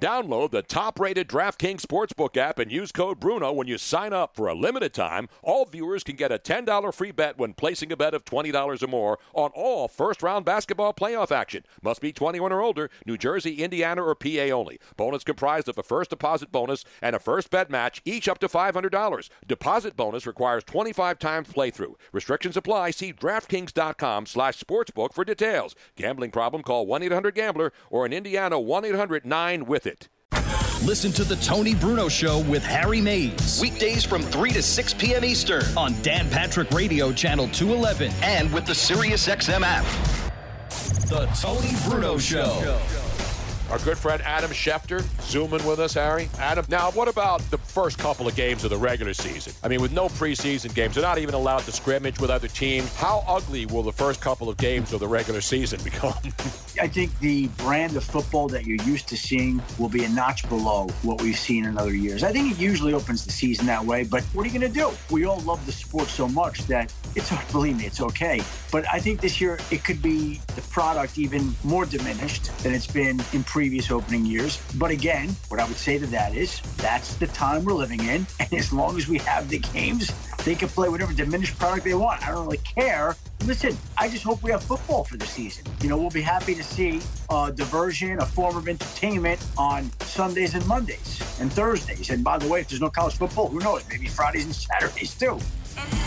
Download the top rated DraftKings Sportsbook app and use code Bruno when you sign up for a limited time. All viewers can get a $10 free bet when placing a bet of $20 or more on all first round basketball playoff action. Must be 21 or older, New Jersey, Indiana, or PA only. Bonus comprised of a first deposit bonus and a first bet match, each up to $500. Deposit bonus requires 25 times playthrough. Restrictions apply. See DraftKings.com slash sportsbook for details. Gambling problem? Call 1-800-GAMBLER or in Indiana 1-800-9-WITH it. Listen to the Tony Bruno Show with Harry Mays. Weekdays from 3 to 6 p.m. Eastern on Dan Patrick Radio, Channel 211, and with the SiriusXM app. The Tony Bruno Show. Our good friend Adam Schefter zooming with us, Harry. Adam, now what about the first couple of games of the regular season? I mean, with no preseason games, they're not even allowed to scrimmage with other teams. How ugly will the first couple of games of the regular season become? I think the brand of football that you're used to seeing will be a notch below what we've seen in other years. I think it usually opens the season that way, but what are you going to do? We all love the sport so much that it's, believe me, it's okay. But I think this year it could be the product even more diminished than it's been in previous opening years. But again, what I would say to that is that's the time we're living in. And as long as we have the games, they can play whatever diminished product they want. I don't really care. Listen, I just hope we have football for the season. You know, we'll be happy to see a diversion, a form of entertainment on Sundays and Mondays and Thursdays. And by the way, if there's no college football, who knows? Maybe Fridays and Saturdays too.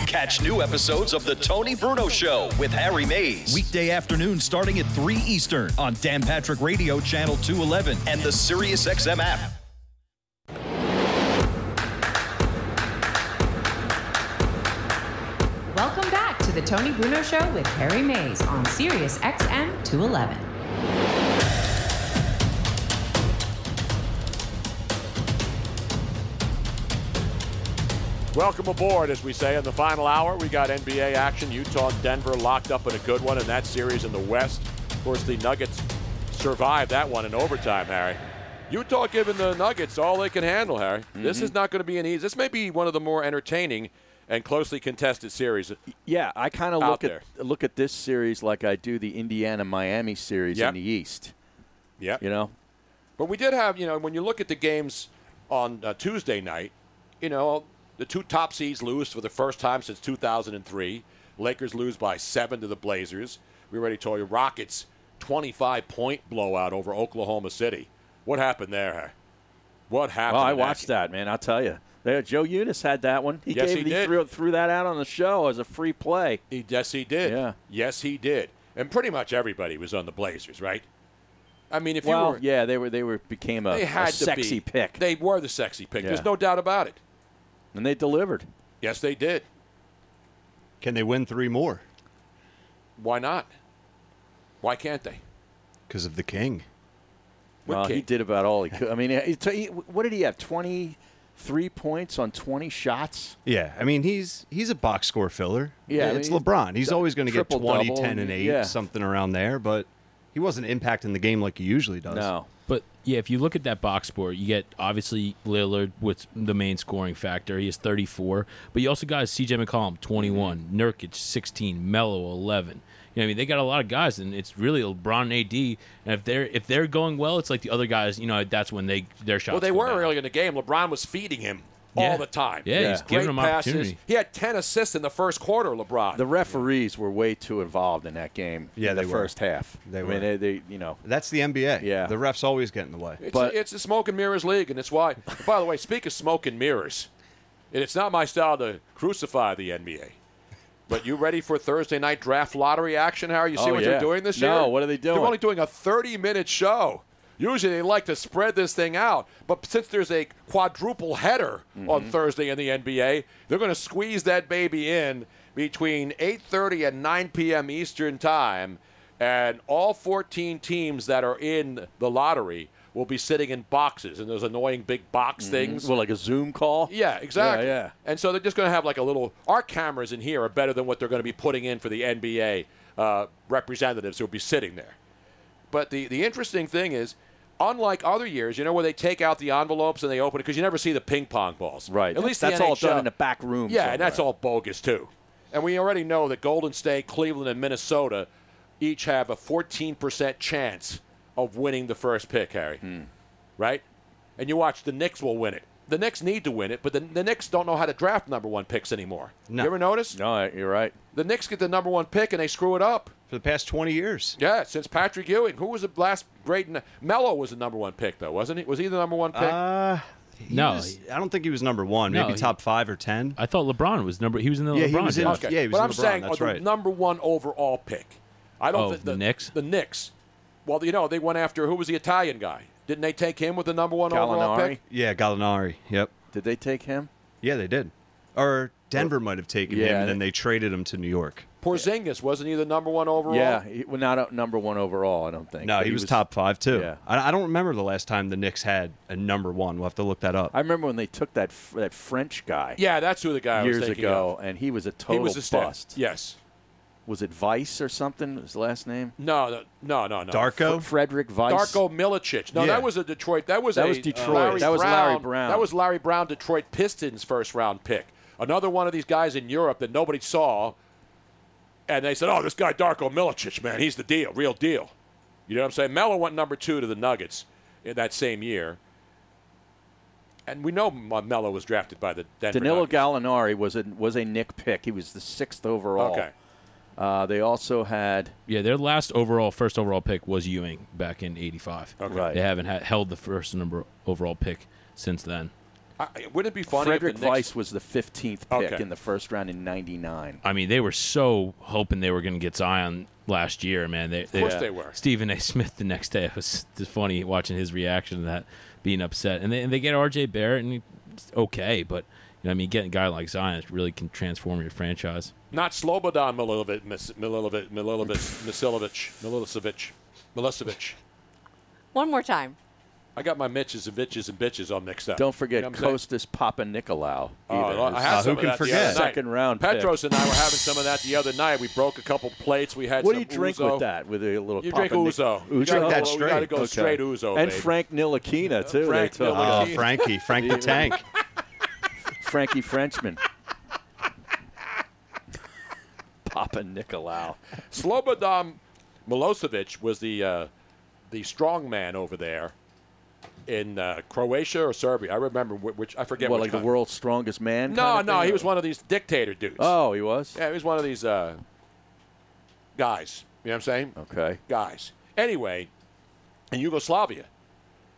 Catch new episodes of The Tony Bruno Show with Harry Mays. Weekday afternoon starting at 3 Eastern on Dan Patrick Radio, Channel 211, and the SiriusXM app. Welcome back to the Tony Bruno Show with Harry Mays on Sirius XM 211. Welcome aboard, as we say in the final hour. We got NBA action. Utah and Denver locked up in a good one in that series in the West. Of course, the Nuggets survived that one in overtime, Harry. Utah giving the Nuggets all they can handle, Harry. This is not going to be an easy. This may be one of the more entertaining and closely contested series. Yeah, I kind of look there. at look at this series like I do the Indiana Miami series Yep. in the East. Yeah. You know, But we did have, you know, when you look at the games on uh, Tuesday night, you know, the two top seeds lose for the first time since 2003. Lakers lose by seven to the Blazers. We already told you Rockets 25 point blowout over Oklahoma City. What happened there? What happened? well, I watched that man. I'll tell you. There, Joe Eunice had that one. He Yes, gave he did. threw, threw that out on the show as a free play. He, yes, he did. Yeah. Yes, he did. And pretty much everybody was on the Blazers, right? I mean, if well, you were, yeah, they were they were became a, they a had to sexy pick, They were the sexy pick. There's no doubt about it. And they delivered. Yes, they did. Can they win three more? Why not? Why can't they? Because of the king. Well, he did about all he could. I mean, he, he, what did he have? Twenty three points on twenty shots. Yeah, I mean he's he's a box score filler. Yeah, I it's LeBron. He's d- always going to get 20, triple-double, 10, and eight, yeah. something around there. But he wasn't impacting the game like he usually does. No, But Yeah, if you look at that box score, you get obviously Lillard with the main scoring factor. He has 34, but you also got CJ McCollum 21, mm-hmm. Nurkic 16, Melo 11. You know, what I mean, they got a lot of guys, and it's really LeBron and AD. And if they're if they're going well, it's like the other guys. You know, that's when they their shots. Well, they were down. early in the game. LeBron was feeding him Yeah. all the time. Yeah, he's giving Great him passes. opportunity. He had 10 assists in the first quarter, LeBron. The referees were way too involved in that game. Yeah, in the were. first half. They I were. mean, they, they, you know, That's the NBA. Yeah. The refs always get in the way. It's, But- a, it's a smoke and mirrors league, and it's why. by the way, speak of smoke and mirrors, and it's not my style to crucify the NBA. But you ready for Thursday night draft lottery action, Harry? You see Oh, what yeah. they're doing this No, year? No, what are they doing? They're only doing a 30-minute show. Usually they like to spread this thing out, but since there's a quadruple header Mm-hmm. on Thursday in the NBA, they're going to squeeze that baby in between 8:30 and 9 p.m. Eastern Time, and all 14 teams that are in the lottery will be sitting in boxes and those annoying big box things. well, like a Zoom call. Yeah, exactly. Yeah, yeah. And so they're just going to have like a little. Our cameras in here are better than what they're going to be putting in for the NBA uh, representatives who will be sitting there. But the the interesting thing is, unlike other years, you know where they take out the envelopes and they open it because you never see the ping pong balls. Right. At least that's all NHL done in the back room. yeah, and that's all bogus too. And we already know that Golden State, Cleveland, and Minnesota each have a 14% chance of winning the first pick, Harry. Hmm. Right? And you watch the Knicks will win it. The Knicks need to win it, but the, the Knicks don't know how to draft number one picks anymore. No. You ever notice? No, you're right. The Knicks get the number one pick and they screw it up. For the past 20 years. Yeah, since Patrick Ewing. Who was the last great? Melo was the number one pick, though, wasn't he? Was he the number one pick? Uh, No, was- I don't think he was number one. No, Maybe he- top five or ten. I thought LeBron was number. He was in the Yeah, he was in- Okay, yeah, he was but in I'm LeBron, saying that's the right. number one overall pick. I don't. Oh, think the Knicks? The Knicks. Well, you know, they went after who was the Italian guy? Didn't they take him with the number one overall Gallinari? pick? Yeah, Gallinari. Yep. Did they take him? Yeah, they did. Or Denver might have taken him, Yeah, and then they traded him to New York. Porzingis wasn't he the number one overall? Yeah, he, well, not a, number one overall. I don't think. No, But he, was, top five too. Yeah. I, I don't remember the last time the Knicks had a number one. We'll have to look that up. I remember when they took that f- that French guy Yeah, that's who the guy I was years ago, of. and he was a He total was a stud. bust. Yes. Was it Weis or something? His last name? No, no, no, no. no. Darko. Frédéric Weis. Darko Milicic. No, Yeah. that was a Detroit. That was That a, was Detroit. Larry That was Brown, Larry Brown. That was Larry Brown, Detroit Pistons first round pick. Another one of these guys in Europe that nobody saw, and they said, "Oh, this guy Darko Milicic, man, he's the deal, real deal." You know what I'm saying? Melo went number two to the Nuggets in that same year, and we know M- Melo was drafted by the Denver Danilo Nuggets. Gallinari was a was a Knick pick. He was the sixth overall. Okay. Uh, they also had Yeah, their last overall, first overall pick was Ewing back in '85. Okay. Right. They haven't ha- held the first number overall pick since then. I, wouldn't it be funny Frederick if the Knicks, Weis was the fifteenth pick Okay. in the first round in '99. I mean, they were so hoping they were going to get Zion last year, man. They, they, course they were. Stephen A. Smith the next day it was just funny watching his reaction to that, being upset. And they, and they get R.J. Barrett, and it's okay, but you know, I mean, getting a guy like Zion really can transform your franchise. not Slobodan Milivojevic, Mis- Milivojevic, Milivojevic, Milivojevic, Milivojevic, Milivojevic. One more time. I got my Mitches and bitches and bitches all mixed up. Don't forget You know what Costas Papanikolaou. Oh, I had Uh, who can forget? Second round pick. Petros and I were having some of that the other night. We broke a couple plates. We had What some do you drink ouzo. with that? With a little You Papa drink Nic- ouzo. You Drink that go- You got to straight. go Okay. straight ouzo, And baby. Frank Ntilikina too. Frank they took. Ntilikina. Oh, Frankie, Frank the Tank. Frankie Frenchman. Papanikolaou. Slobodan Milosevic was the uh, the strong man over there in uh, Croatia or Serbia. I remember wh- which I forget. What, which like the world's strongest man? No, kind of no, thing, he or- was one of these dictator dudes. Oh, he was. Yeah, he was one of these uh, guys. You know what I'm saying? Okay. Guys. Anyway, in Yugoslavia,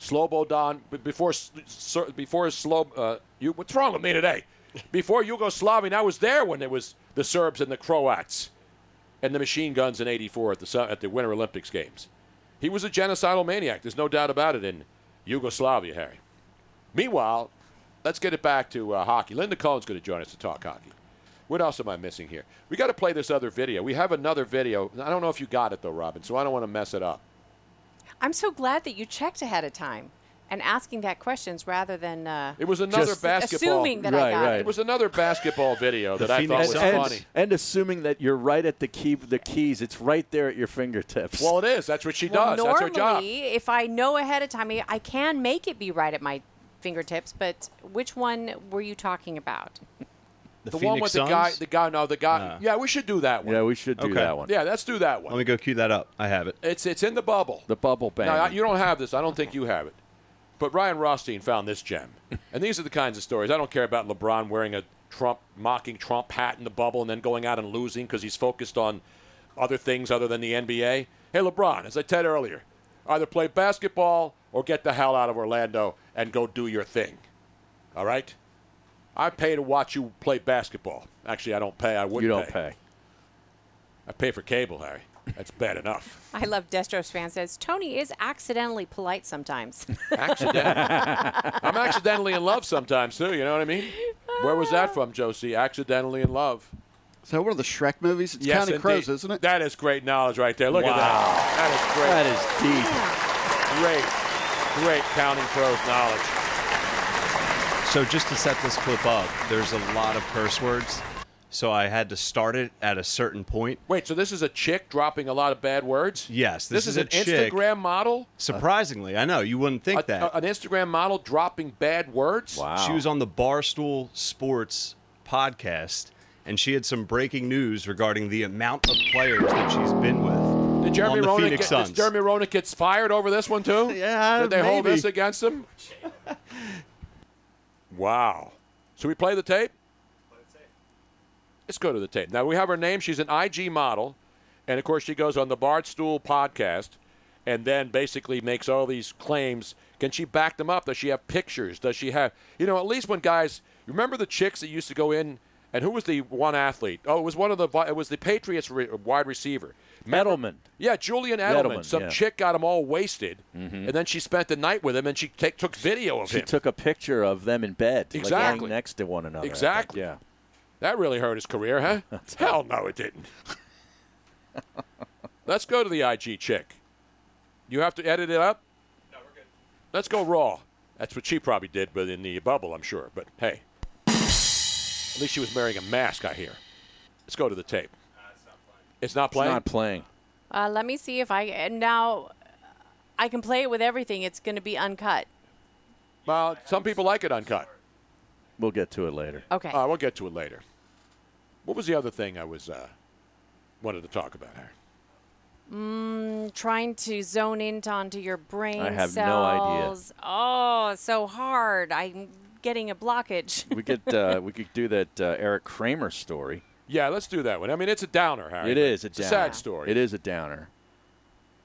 Slobodan before before Slob. Uh, you, what's wrong with me today? Before Yugoslavia, I was there when it was the Serbs and the Croats and the machine guns in '84 at the at the Winter Olympics games. He was a genocidal maniac. There's no doubt about it in Yugoslavia, Harry. Meanwhile, let's get it back to uh, hockey. Linda Cohn's going to join us to talk hockey. What else am I missing here? We got to play this other video. We have another video. I don't know if you got it though, Robin. So I don't want to mess it up. I'm so glad that you checked ahead of time. And asking that questions rather than uh, It was another just basketball. assuming that I got It it. was another basketball video that I thought was and- funny. and assuming that you're right at the key, the keys, it's right there at your fingertips. Well, it is. That's what she Well, does. That's her normally, job. if I know ahead of time, I I can make it be right at my fingertips. But which one were you talking about? The, one with the guy, the guy, no, the guy. No. Yeah, we should do that one. yeah, we should do Okay. that one. Yeah, let's do that one. Let me go cue that up. I have it. It's it's in the bubble. The bubble bang. No, I- you don't have this. I don't think you have it. But Ryan Rothstein found this gem. and these are the kinds of stories. I don't care about LeBron wearing a Trump, mocking Trump hat in the bubble and then going out and losing because he's focused on other things other than the NBA. Hey, LeBron, as I said earlier, either play basketball or get the hell out of Orlando and go do your thing. All right? I pay to watch you play basketball. Actually, I don't pay. I wouldn't You don't pay. I pay for cable, Harry. That's bad enough. I love Destros fan says Tony is accidentally polite sometimes. Accidentally. I'm accidentally in love sometimes too. You know what I mean? Where was that from, Josie? Accidentally in love. Is that one of the Shrek movies? It's yes, Counting Crows, isn't it? That is great knowledge right there. Look at that. That is great. That is deep. Great, great Counting Crows knowledge. So just to set this clip up, there's a lot of curse words. So I had to start it at a certain point. Wait, so this is a chick dropping a lot of bad words? Yes, this, This, is, a an chick. Instagram model? Surprisingly, I know you wouldn't think A- that. a- an Instagram model dropping bad words? Wow. She was on the Barstool Sports podcast, and she had some breaking news regarding the amount of players that she's been with Did Jeremy on the Roenick Phoenix get, Suns. did Jeremy Roenick gets fired over this one too? Yeah, Did they hold maybe. this against him? wow. Should we play the tape? Let's go to the tape. Now we have her name. She's an IG model, and of course she goes on the Barstool podcast, and then basically makes all these claims. Can she back them up? Does she have pictures? Does she have? You know, at least when guys remember the chicks that used to go in. And who was the one athlete? Oh, it was one of the. It was the Patriots re- wide receiver. Edelman. Yeah, Julian Edelman. Edelman, Some yeah. chick got him all wasted, mm-hmm. and then she spent the night with him, and she take, took video of She him. She took a picture of them in bed, like Exactly. laying next to one another. Exactly. Yeah. That really hurt his career, huh? Hell no, it didn't. Let's go to the IG chick. You have to edit it up. No, we're good. Let's go raw. That's what she probably did, but in the bubble, I'm sure. But hey, at least she was wearing a mask. I hear. Let's go to the tape. It's not playing. It's playing. not playing. uh, let me see if I and now I can play it with everything. It's going to be uncut. well, some people like it uncut. We'll get to it later. Okay. Uh, we'll get to it later. What was the other thing I was uh, wanted to talk about here? Mm, trying to zone in onto your brain I have cells. no idea. Oh, so hard. I'm getting a blockage. we could uh, we could do that uh, Eric Kramer story. Yeah, let's do that one. I mean, it's a downer, Harry. It is but is a it's downer. a sad story. It is a downer.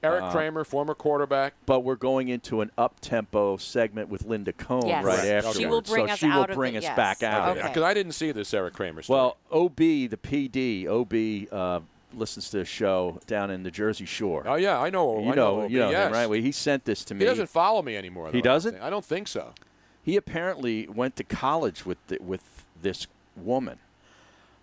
Eric Uh, Kramer, former quarterback. But we're going into an up tempo segment with Linda Cohn Yes. right after. She will bring so us she will out bring it, us yes. back out. Okay. Because I didn't see this Eric Kramer story. Well, OB, the PD, OB uh, listens to the show down in the Jersey Shore. oh yeah, I know. you I know, OB, you know yes. him, right? Well, he sent this to me. He doesn't follow me anymore. He though, I don't doesn't? I don't think so. He apparently went to college with the, with this woman.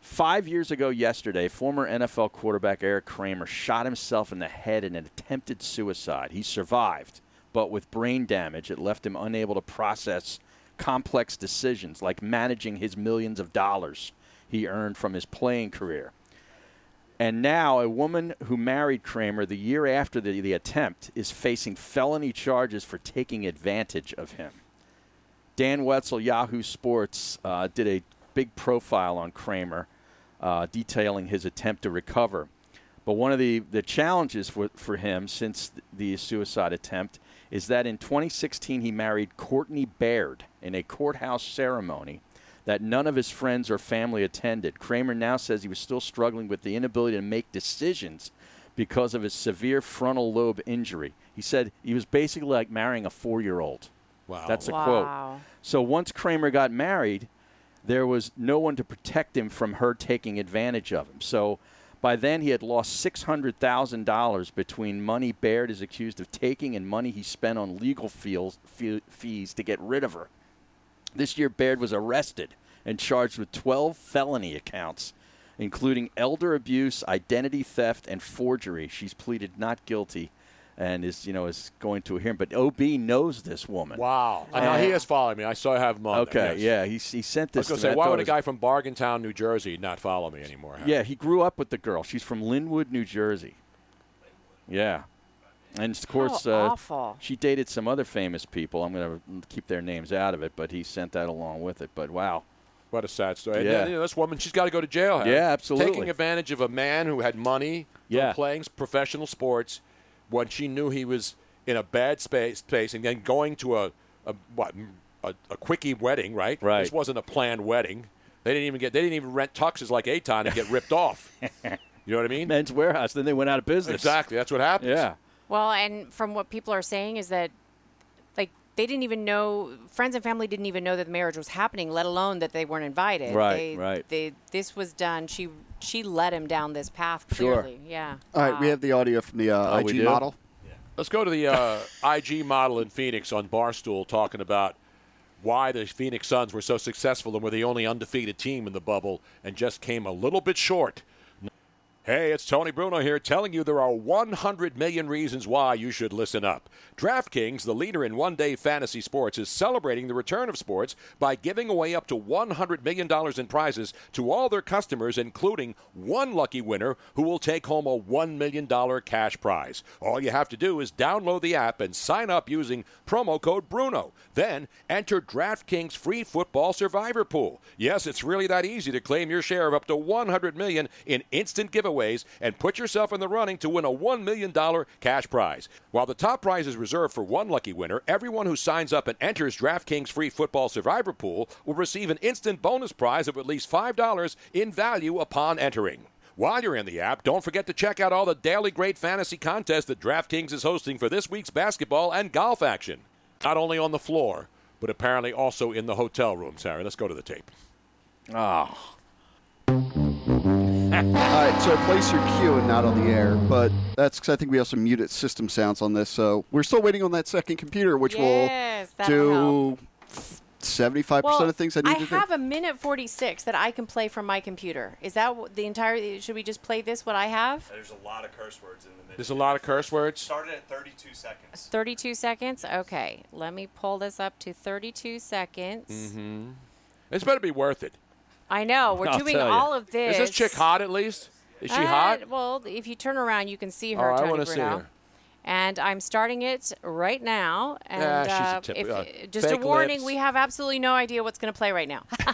Five years ago yesterday, former NFL quarterback Eric Kramer shot himself in the head in an attempted suicide. He survived, but with brain damage, it left him unable to process complex decisions like managing his millions of dollars he earned from his playing career. And now, a woman who married Kramer the year after the, the attempt is facing felony charges for taking advantage of him. Dan Wetzel, Yahoo Sports, uh, did a big profile on Kramer, uh, detailing his attempt to recover. But one of the, the challenges for, for him since the suicide attempt is that in 2016 he married Courtney Baird in a courthouse ceremony that none of his friends or family attended. Kramer now says he was still struggling with the inability to make decisions because of his severe frontal lobe injury. He said he was basically like marrying a four year old. Wow. That's a Wow. quote. So once Kramer got married, there was no one to protect him from her taking advantage of him. So by then he had lost $600,000 between money Baird is accused of taking and money he spent on legal fees, to get rid of her. This year, Baird was arrested and charged with 12 felony accounts, including elder abuse, identity theft, and forgery. She's pleaded not guilty and is you know is going to a hearing. But Ob knows this woman. Wow. I know he has followed me. I saw I have him on. Okay, there, yes. yeah, he, he sent this. I was this. going to to say, why would a guy from Bargaintown, New Jersey, not follow me anymore? Harry? Yeah, he grew up with the girl. She's from Linwood, New Jersey. Yeah. And of course, uh, awful. she dated some other famous people. I'm going to keep their names out of it, but he sent that along with it. But wow. What a sad story. Yeah. then, you know, this woman, she's got to go to jail. Harry. Yeah, absolutely. Taking advantage of a man who had money Yeah. from playing professional sports when she knew he was in a bad space, space and then going to a, a what a, a quickie wedding, right? Right. This wasn't a planned wedding. They didn't even get. They didn't even rent tuxes like Aton and get ripped off. You know what I mean? Men's Wearhouse. Then they went out of business. Exactly. That's what happens. Yeah. Well, and from what people are saying is that, like, they didn't even know, friends and family didn't even know that the marriage was happening, let alone that they weren't invited. Right, They, right. They, this was done. She she led him down this path Sure. clearly. Yeah. All right, we have the audio from the uh, Oh, IG do? model. Let's go to the uh, IG model in Phoenix on Barstool talking about why the Phoenix Suns were so successful and were the only undefeated team in the bubble and just came a little bit short. Hey, it's Tony Bruno here telling you there are 100 million reasons why you should listen up. DraftKings, the leader in one day fantasy sports, is celebrating the return of sports by giving away up to $100 million in prizes to all their customers, including one lucky winner who will take home a $1 million cash prize. All you have to do is download the app and sign up using promo code Bruno. Then enter DraftKings free football survivor pool. Yes, it's really that easy to claim your share of up to 100 million in instant giveaways and put yourself in the running to win a $1 million cash prize. While the top prize is reserved for one lucky winner, everyone who signs up and enters DraftKings free football survivor pool will receive an instant bonus prize of at least $5 in value upon entering. While you're in the app, don't forget to check out all the daily great fantasy contests that DraftKings is hosting for this week's basketball and golf action. Not only on the floor, but apparently also in the hotel rooms, Harry. Let's go to the tape. Oh. All right, so place your cue and not on the air, but that's because I think we have some muted system sounds on this. So we're still waiting on that second computer, which Yes, will do seventy-five percent of things I need I to do. I have a minute 46 that I can play from my computer. Is that the entire? Should we just play this? What I have? There's a lot of curse words in the middle. There's a lot of curse words. Started at 32 seconds. 32 seconds. Okay, let me pull this up to 32 seconds. Mm-hmm. This better be worth it. I know we're I'll doing all of this. Is this chick hot at least? Is she Uh, hot? Well, if you turn around, you can see her. Oh, I wanna see her. And I'm starting it right now. And Yeah, she's a uh, tip- if, uh, just a warning, lips. we have absolutely no idea what's going to play right now.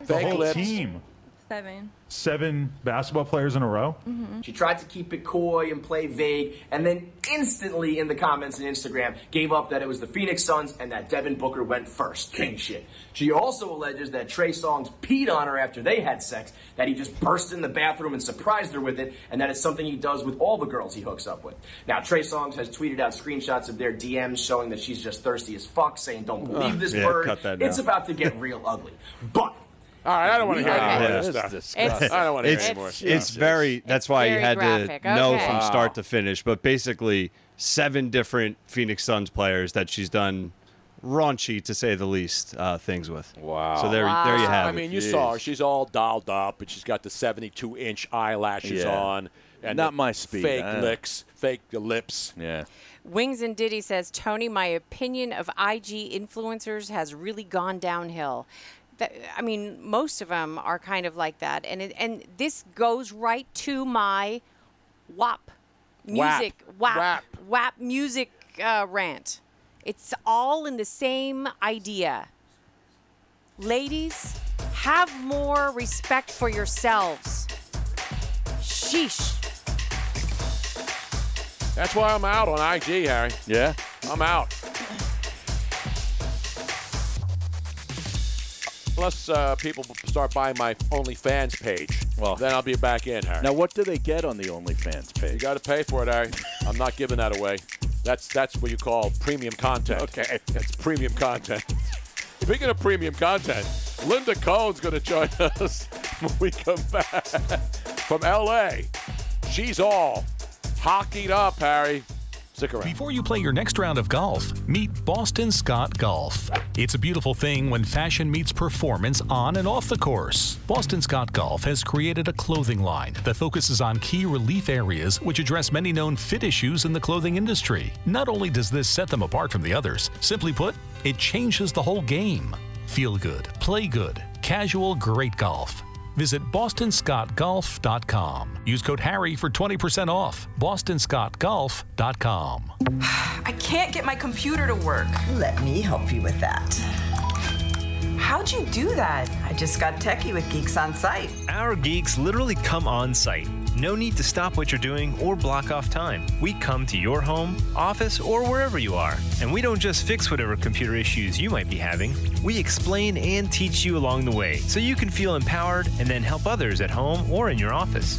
The Fake whole lips. team. Seven. Seven basketball players in a row. Mm-hmm. She tried to keep it coy and play vague, and then instantly in the comments and Instagram gave up that it was the Phoenix Suns and that Devin Booker went first. King shit. She also alleges that Trey Songz peed on her after they had sex, that he just burst in the bathroom and surprised her with it, and that it's something he does with all the girls he hooks up with. Now, Trey Songz has tweeted out screenshots of their DMs showing that she's just thirsty as fuck, saying, Don't believe this Yeah, bird. It's about to get real ugly. But. All right, I don't want to hear Okay. any more of this this stuff. is. I don't want to hear it's, any more. It's very. That's why you had graphic. to know Okay. from start to finish. But basically, seven different Phoenix Suns players that she's done raunchy, to say the least, uh, things with. Wow. So there, there you have I it. I mean, you saw her. She's all dolled up, and she's got the 72-inch eyelashes Yeah. on, and Not my speed. Fake Uh. licks, fake lips. Yeah. Wings and Diddy says, Tony, my opinion of IG influencers has really gone downhill. That, I mean, most of them are kind of like that, and it, and this goes right to my WAP Wap. music WAP Wap. WAP music uh, rant. It's all in the same idea. Ladies, have more respect for yourselves. Sheesh. That's why I'm out on IG, Harry. Yeah. I'm out. Unless uh, people start buying my OnlyFans page, well, then I'll be back in, Harry. Now, what do they get on the OnlyFans page? You got to pay for it, Harry. I'm not giving that away. That's that's what you call premium content. Okay, that's premium content. Speaking of premium content, Linda Cohn's going to join us when we come back from L.A. She's all hockeyed up, Harry. Stick around. Before you play your next round of golf, meet Boston Scott Golf. It's a beautiful thing when fashion meets performance on and off the course. Boston Scott Golf has created a clothing line that focuses on key relief areas which address many known fit issues in the clothing industry. Not only does this set them apart from the others, simply put, it changes the whole game. Feel good, play good, casual, great golf. Visit bostonscottgolf.com. Use code HARRY for 20% off. bostonscottgolf.com. I can't get my computer to work. Let me help you with that. How'd you do that? I just got techie with Geeks on Site. Our geeks literally come on site. No need to stop what you're doing or block off time. We come to your home, office, or wherever you are. And we don't just fix whatever computer issues you might be having, we explain and teach you along the way so you can feel empowered and then help others at home or in your office.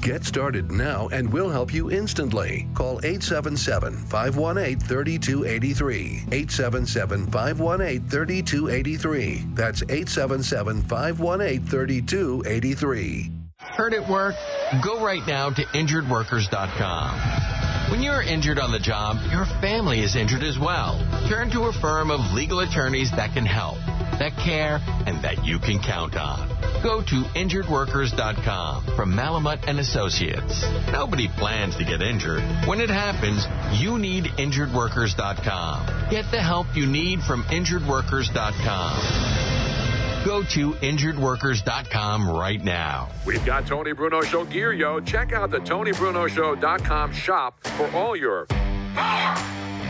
Get started now and we'll help you instantly. Call 877 518 3283. 877 518 3283. That's 877 518 3283. Hurt at work? Go right now to injuredworkers.com. When you're injured on the job, your family is injured as well. Turn to a firm of legal attorneys that can help, that care, and that you can count on. Go to injuredworkers.com from Malamut and Associates. Nobody plans to get injured. When it happens, you need injuredworkers.com. Get the help you need from injuredworkers.com. Go to injuredworkers.com right now. We've got Tony Bruno Show gear, yo. Check out the TonyBrunoShow.com shop for all your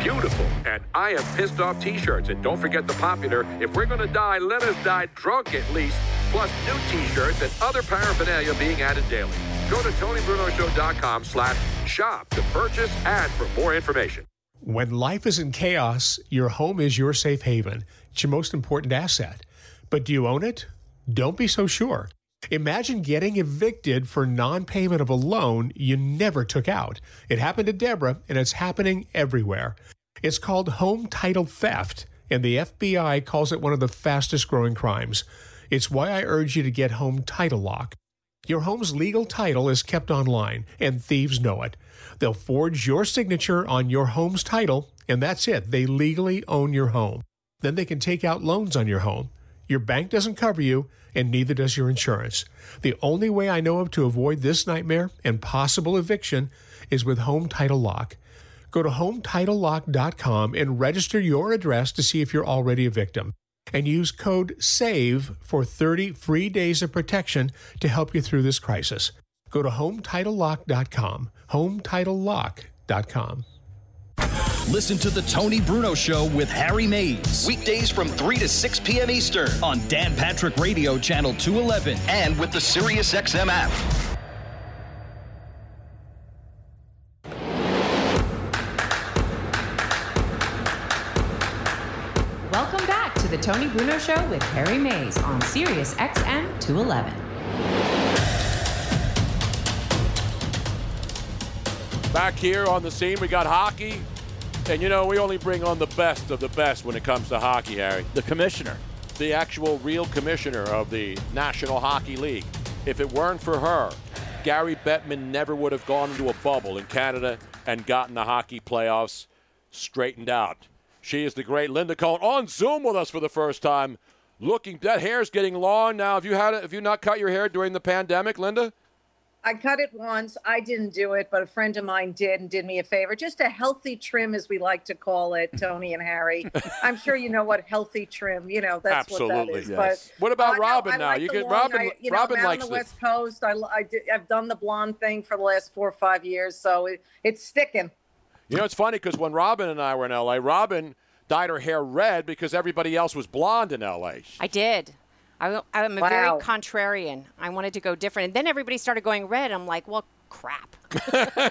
beautiful and I am pissed off t-shirts. And don't forget the popular, if we're going to die, let us die drunk at least, plus new t-shirts and other paraphernalia being added daily. Go to TonyBrunoShow.com slash shop to purchase and for more information. When life is in chaos, your home is your safe haven. It's your most important asset. But do you own it? Don't be so sure. Imagine getting evicted for non payment of a loan you never took out. It happened to Deborah, and it's happening everywhere. It's called home title theft, and the FBI calls it one of the fastest growing crimes. It's why I urge you to get Home Title Lock. Your home's legal title is kept online, and thieves know it. They'll forge your signature on your home's title, and that's it. They legally own your home. Then they can take out loans on your home. Your bank doesn't cover you, and neither does your insurance. The only way I know of to avoid this nightmare and possible eviction is with Home Title Lock. Go to HomeTitleLock.com and register your address to see if you're already a victim. And use code SAVE for 30 free days of protection to help you through this crisis. Go to HomeTitleLock.com. HomeTitleLock.com. Listen to The Tony Bruno Show with Harry Mays. Weekdays from 3 to 6 p.m. Eastern on Dan Patrick Radio, Channel 211, and with the SiriusXM app. Tony Bruno Show with Harry Mays on Sirius XM 211. Back here on the scene, we got hockey. And you know, we only bring on the best of the best when it comes to hockey, Harry. The commissioner. The actual real commissioner of the National Hockey League. If it weren't for her, Gary Bettman never would have gone into a bubble in Canada and gotten the hockey playoffs straightened out. She is the great Linda Cohn on Zoom with us for the first time. Looking, that hair's getting long now. Have you had it? Have you not cut your hair during the pandemic, Linda? I cut it once. I didn't do it, but a friend of mine did and did me a favor. Just a healthy trim, as we like to call it, Tony and Harry. I'm sure you know what healthy trim. You know that's Absolutely. what that is. Yes. But What about uh, Robin I now? like You get long- Robin. I, you know, Robin likes on the. West Coast. I, I, I've done the blonde thing for the last four or five years, so it, it's sticking. You know, it's funny because when Robin and I were in LA, Robin dyed her hair red because everybody else was blonde in LA. I did. I, am a Wow. very contrarian. I wanted to go different. And then everybody started going red. I'm like, well, crap. hey,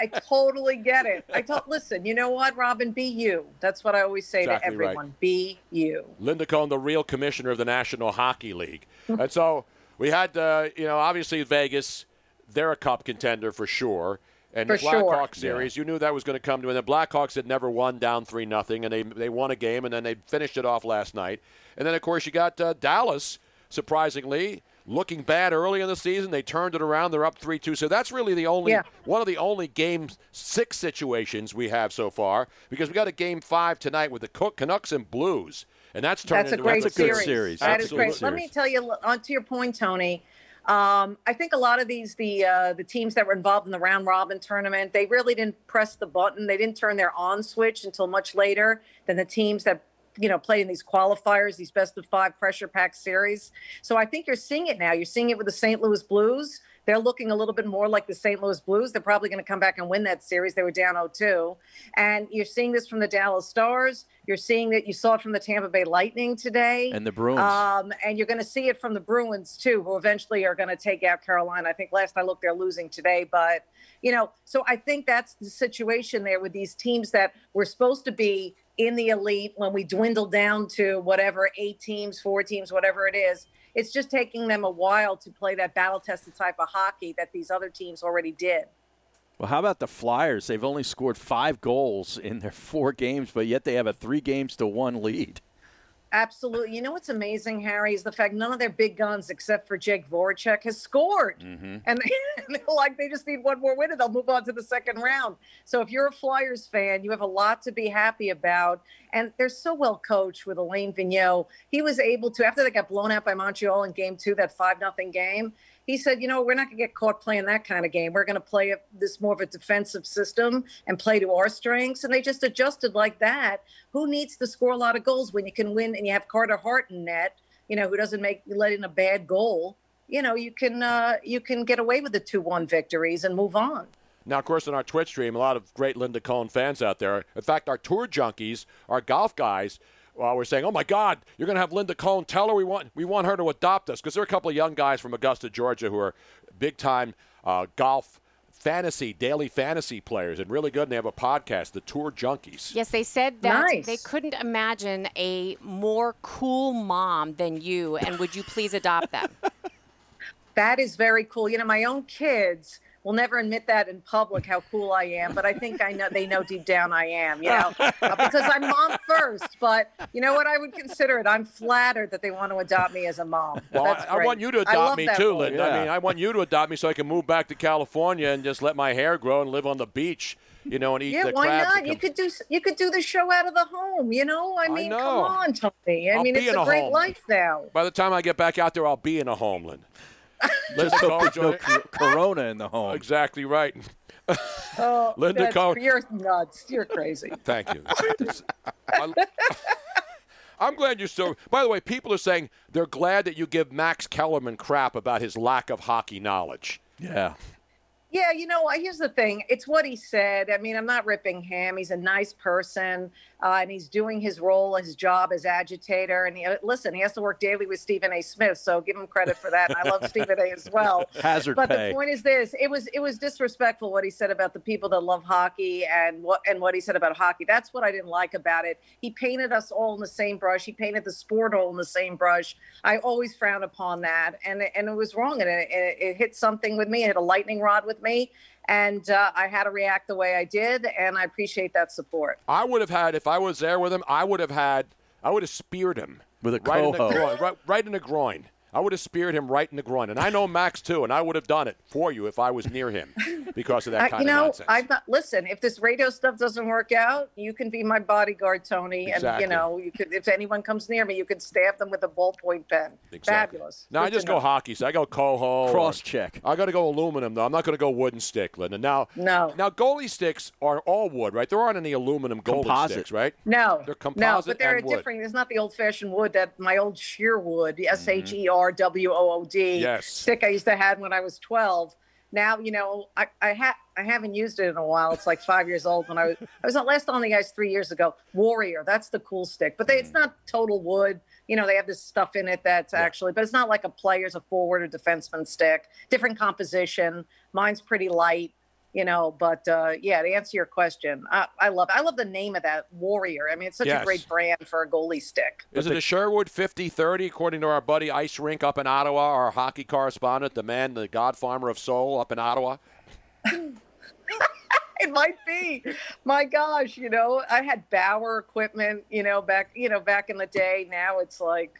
I totally get it. I told, listen, you know what, Robin? Be you. That's what I always say Exactly to right. everyone. Be you. Linda Cohn, the real commissioner of the National Hockey League. and so we had, uh, you know, obviously Vegas, they're a cup contender for sure. And For the Blackhawks sure. series, you knew that was going to come to, and the Blackhawks had never won down three nothing, and they they won a game, and then they finished it off last night. And then of course you got uh, Dallas, surprisingly looking bad early in the season. They turned it around. They're up three two. So that's really the only Yeah. one of the only game six situations we have so far because we got a game five tonight with the Cook Canucks and Blues, and that's turned That's a into great good series. series. That is Absolute great. Let me tell you, on to your point, Tony. Um, I think a lot of these the uh, the teams that were involved in the round robin tournament, they really didn't press the button. They didn't turn their on switch until much later than the teams that you know played in these qualifiers, these best of five pressure pack series. So I think you're seeing it now. You're seeing it with the St. Louis Blues. They're looking a little bit more like the St. Louis Blues. They're probably going to come back and win that series. They were down 0-2. And you're seeing this from the Dallas Stars. You're seeing that you saw it from the Tampa Bay Lightning today. And the Bruins. Um, and you're going to see it from the Bruins too, who eventually are going to take out Carolina. I think last I looked, they're losing today. But, you know, so I think that's the situation there with these teams that were supposed to be in the elite when we dwindle down to whatever eight teams, four teams, whatever it is. It's just taking them a while to play that battle tested type of hockey that these other teams already did. Well, how about the Flyers? They've only scored five goals in their four games, but yet they have a three games to one lead. Absolutely. You know what's amazing, Harry, is the fact none of their big guns, except for Jake Voracek, has scored. Mm-hmm. And they, they're like they just need one more win and they'll move on to the second round. So if you're a Flyers fan, you have a lot to be happy about. And they're so well coached with Alain Vigneault. He was able to, after they got blown out by Montreal in game two, that five nothing game, he said, you know, we're not going to get caught playing that kind of game. We're going to play a, this more of a defensive system and play to our strengths. And they just adjusted like that. Who needs to score a lot of goals when you can win and you have Carter Hart in net, you know, who doesn't make let in a bad goal? You know, you can uh, you can get away with the two one victories and move on. Now, of course, on our Twitch stream, a lot of great Linda Cohn fans out there. In fact, our tour junkies, our golf guys, uh, were saying, "Oh my God, you're going to have Linda Cohn. Tell her we want we want her to adopt us." Because there are a couple of young guys from Augusta, Georgia, who are big time uh, golf fantasy daily fantasy players and really good. And they have a podcast, the Tour Junkies. Yes, they said that Nice. they couldn't imagine a more cool mom than you, and would you please adopt them? That is very cool. You know, my own kids will never admit that in public how cool I am, but I think I know they know deep down I am, you know, uh, because I'm mom first. But you know what? I would consider it. I'm flattered that they want to adopt me as a mom. Well, That's I, I want you to adopt me too, role. Linda. I mean, I want you to adopt me so I can move back to California and just let my hair grow and live on the beach, you know, and eat Yeah, the why crabs. that not? You come- could do you could do the show out of the home. You know, I mean, know. come on, Tony. I I'll mean, it's a a great home. life now. By the time I get back out there, I'll be in a home, Linda. Linda Just hope there's no join- corona in the home. Exactly right. Oh, Linda that's- You're nuts. You're crazy. Thank you. I, am glad you're still. By the way, people are saying they're glad that you give Max Kellerman crap about his lack of hockey knowledge. Yeah. Yeah, you know, here's the thing. It's what he said. I mean, I'm not ripping him. He's a nice person, uh, and he's doing his role, his job as agitator. And he, listen, he has to work daily with Stephen A. Smith, so give him credit for that. And I love Stephen A. as well. Hazard but pay. the point is this: it was it was disrespectful what he said about the people that love hockey and what and what he said about hockey. That's what I didn't like about it. He painted us all in the same brush. He painted the sport all in the same brush. I always frown upon that, and it- and it was wrong, and it, it hit something with me. It hit a lightning rod with me, and uh, I had to react the way I did, and I appreciate that support. I would have had if I was there with him. I would have had. I would have speared him With a right in the coho. groin. Right, right in the groin. I would have speared him right in the groin, and I know Max too, and I would have done it for you if I was near him because of that kind I- kind you of know, nonsense. I'm not. Listen, if this radio stuff doesn't work out, you can be my bodyguard, Tony, and you know, you could. If anyone comes near me, you could stab them with a ballpoint pen. Exactly. Fabulous. No, I just go know. hockey. So I go coho. or- Cross-check. I got to go aluminum though. I'm not going to go wooden stick, Linda. Now, No. Now goalie sticks are all wood, right? There aren't any aluminum goalie Composite. sticks, right? No, They're composite. no, but they're and wood. different. It's not the old-fashioned wood that my old Sherwood, S H E R W O O D Yes. stick I used to have when I was 12. Now, you know, I I, ha- I haven't used it in a while. It's like five years old. When I was I was last on the ice three years ago. Warrior, that's the cool stick, but they, it's mm. not total wood. You know, they have this stuff in it that's actually, but it's not like a player's, a forward or defenseman stick. Different composition. Mine's pretty light. You know. But uh, yeah, to answer your question, I, I love I love the name of that Warrior. I mean, it's such Yes. a great brand for a goalie stick. Is it a Sherwood 50-30, according to our buddy Ice Rink up in Ottawa, our hockey correspondent, the man, the god farmer of soul up in Ottawa? it might be. My gosh, you know, I had Bauer equipment, you know, back you know back in the day. Now it's like,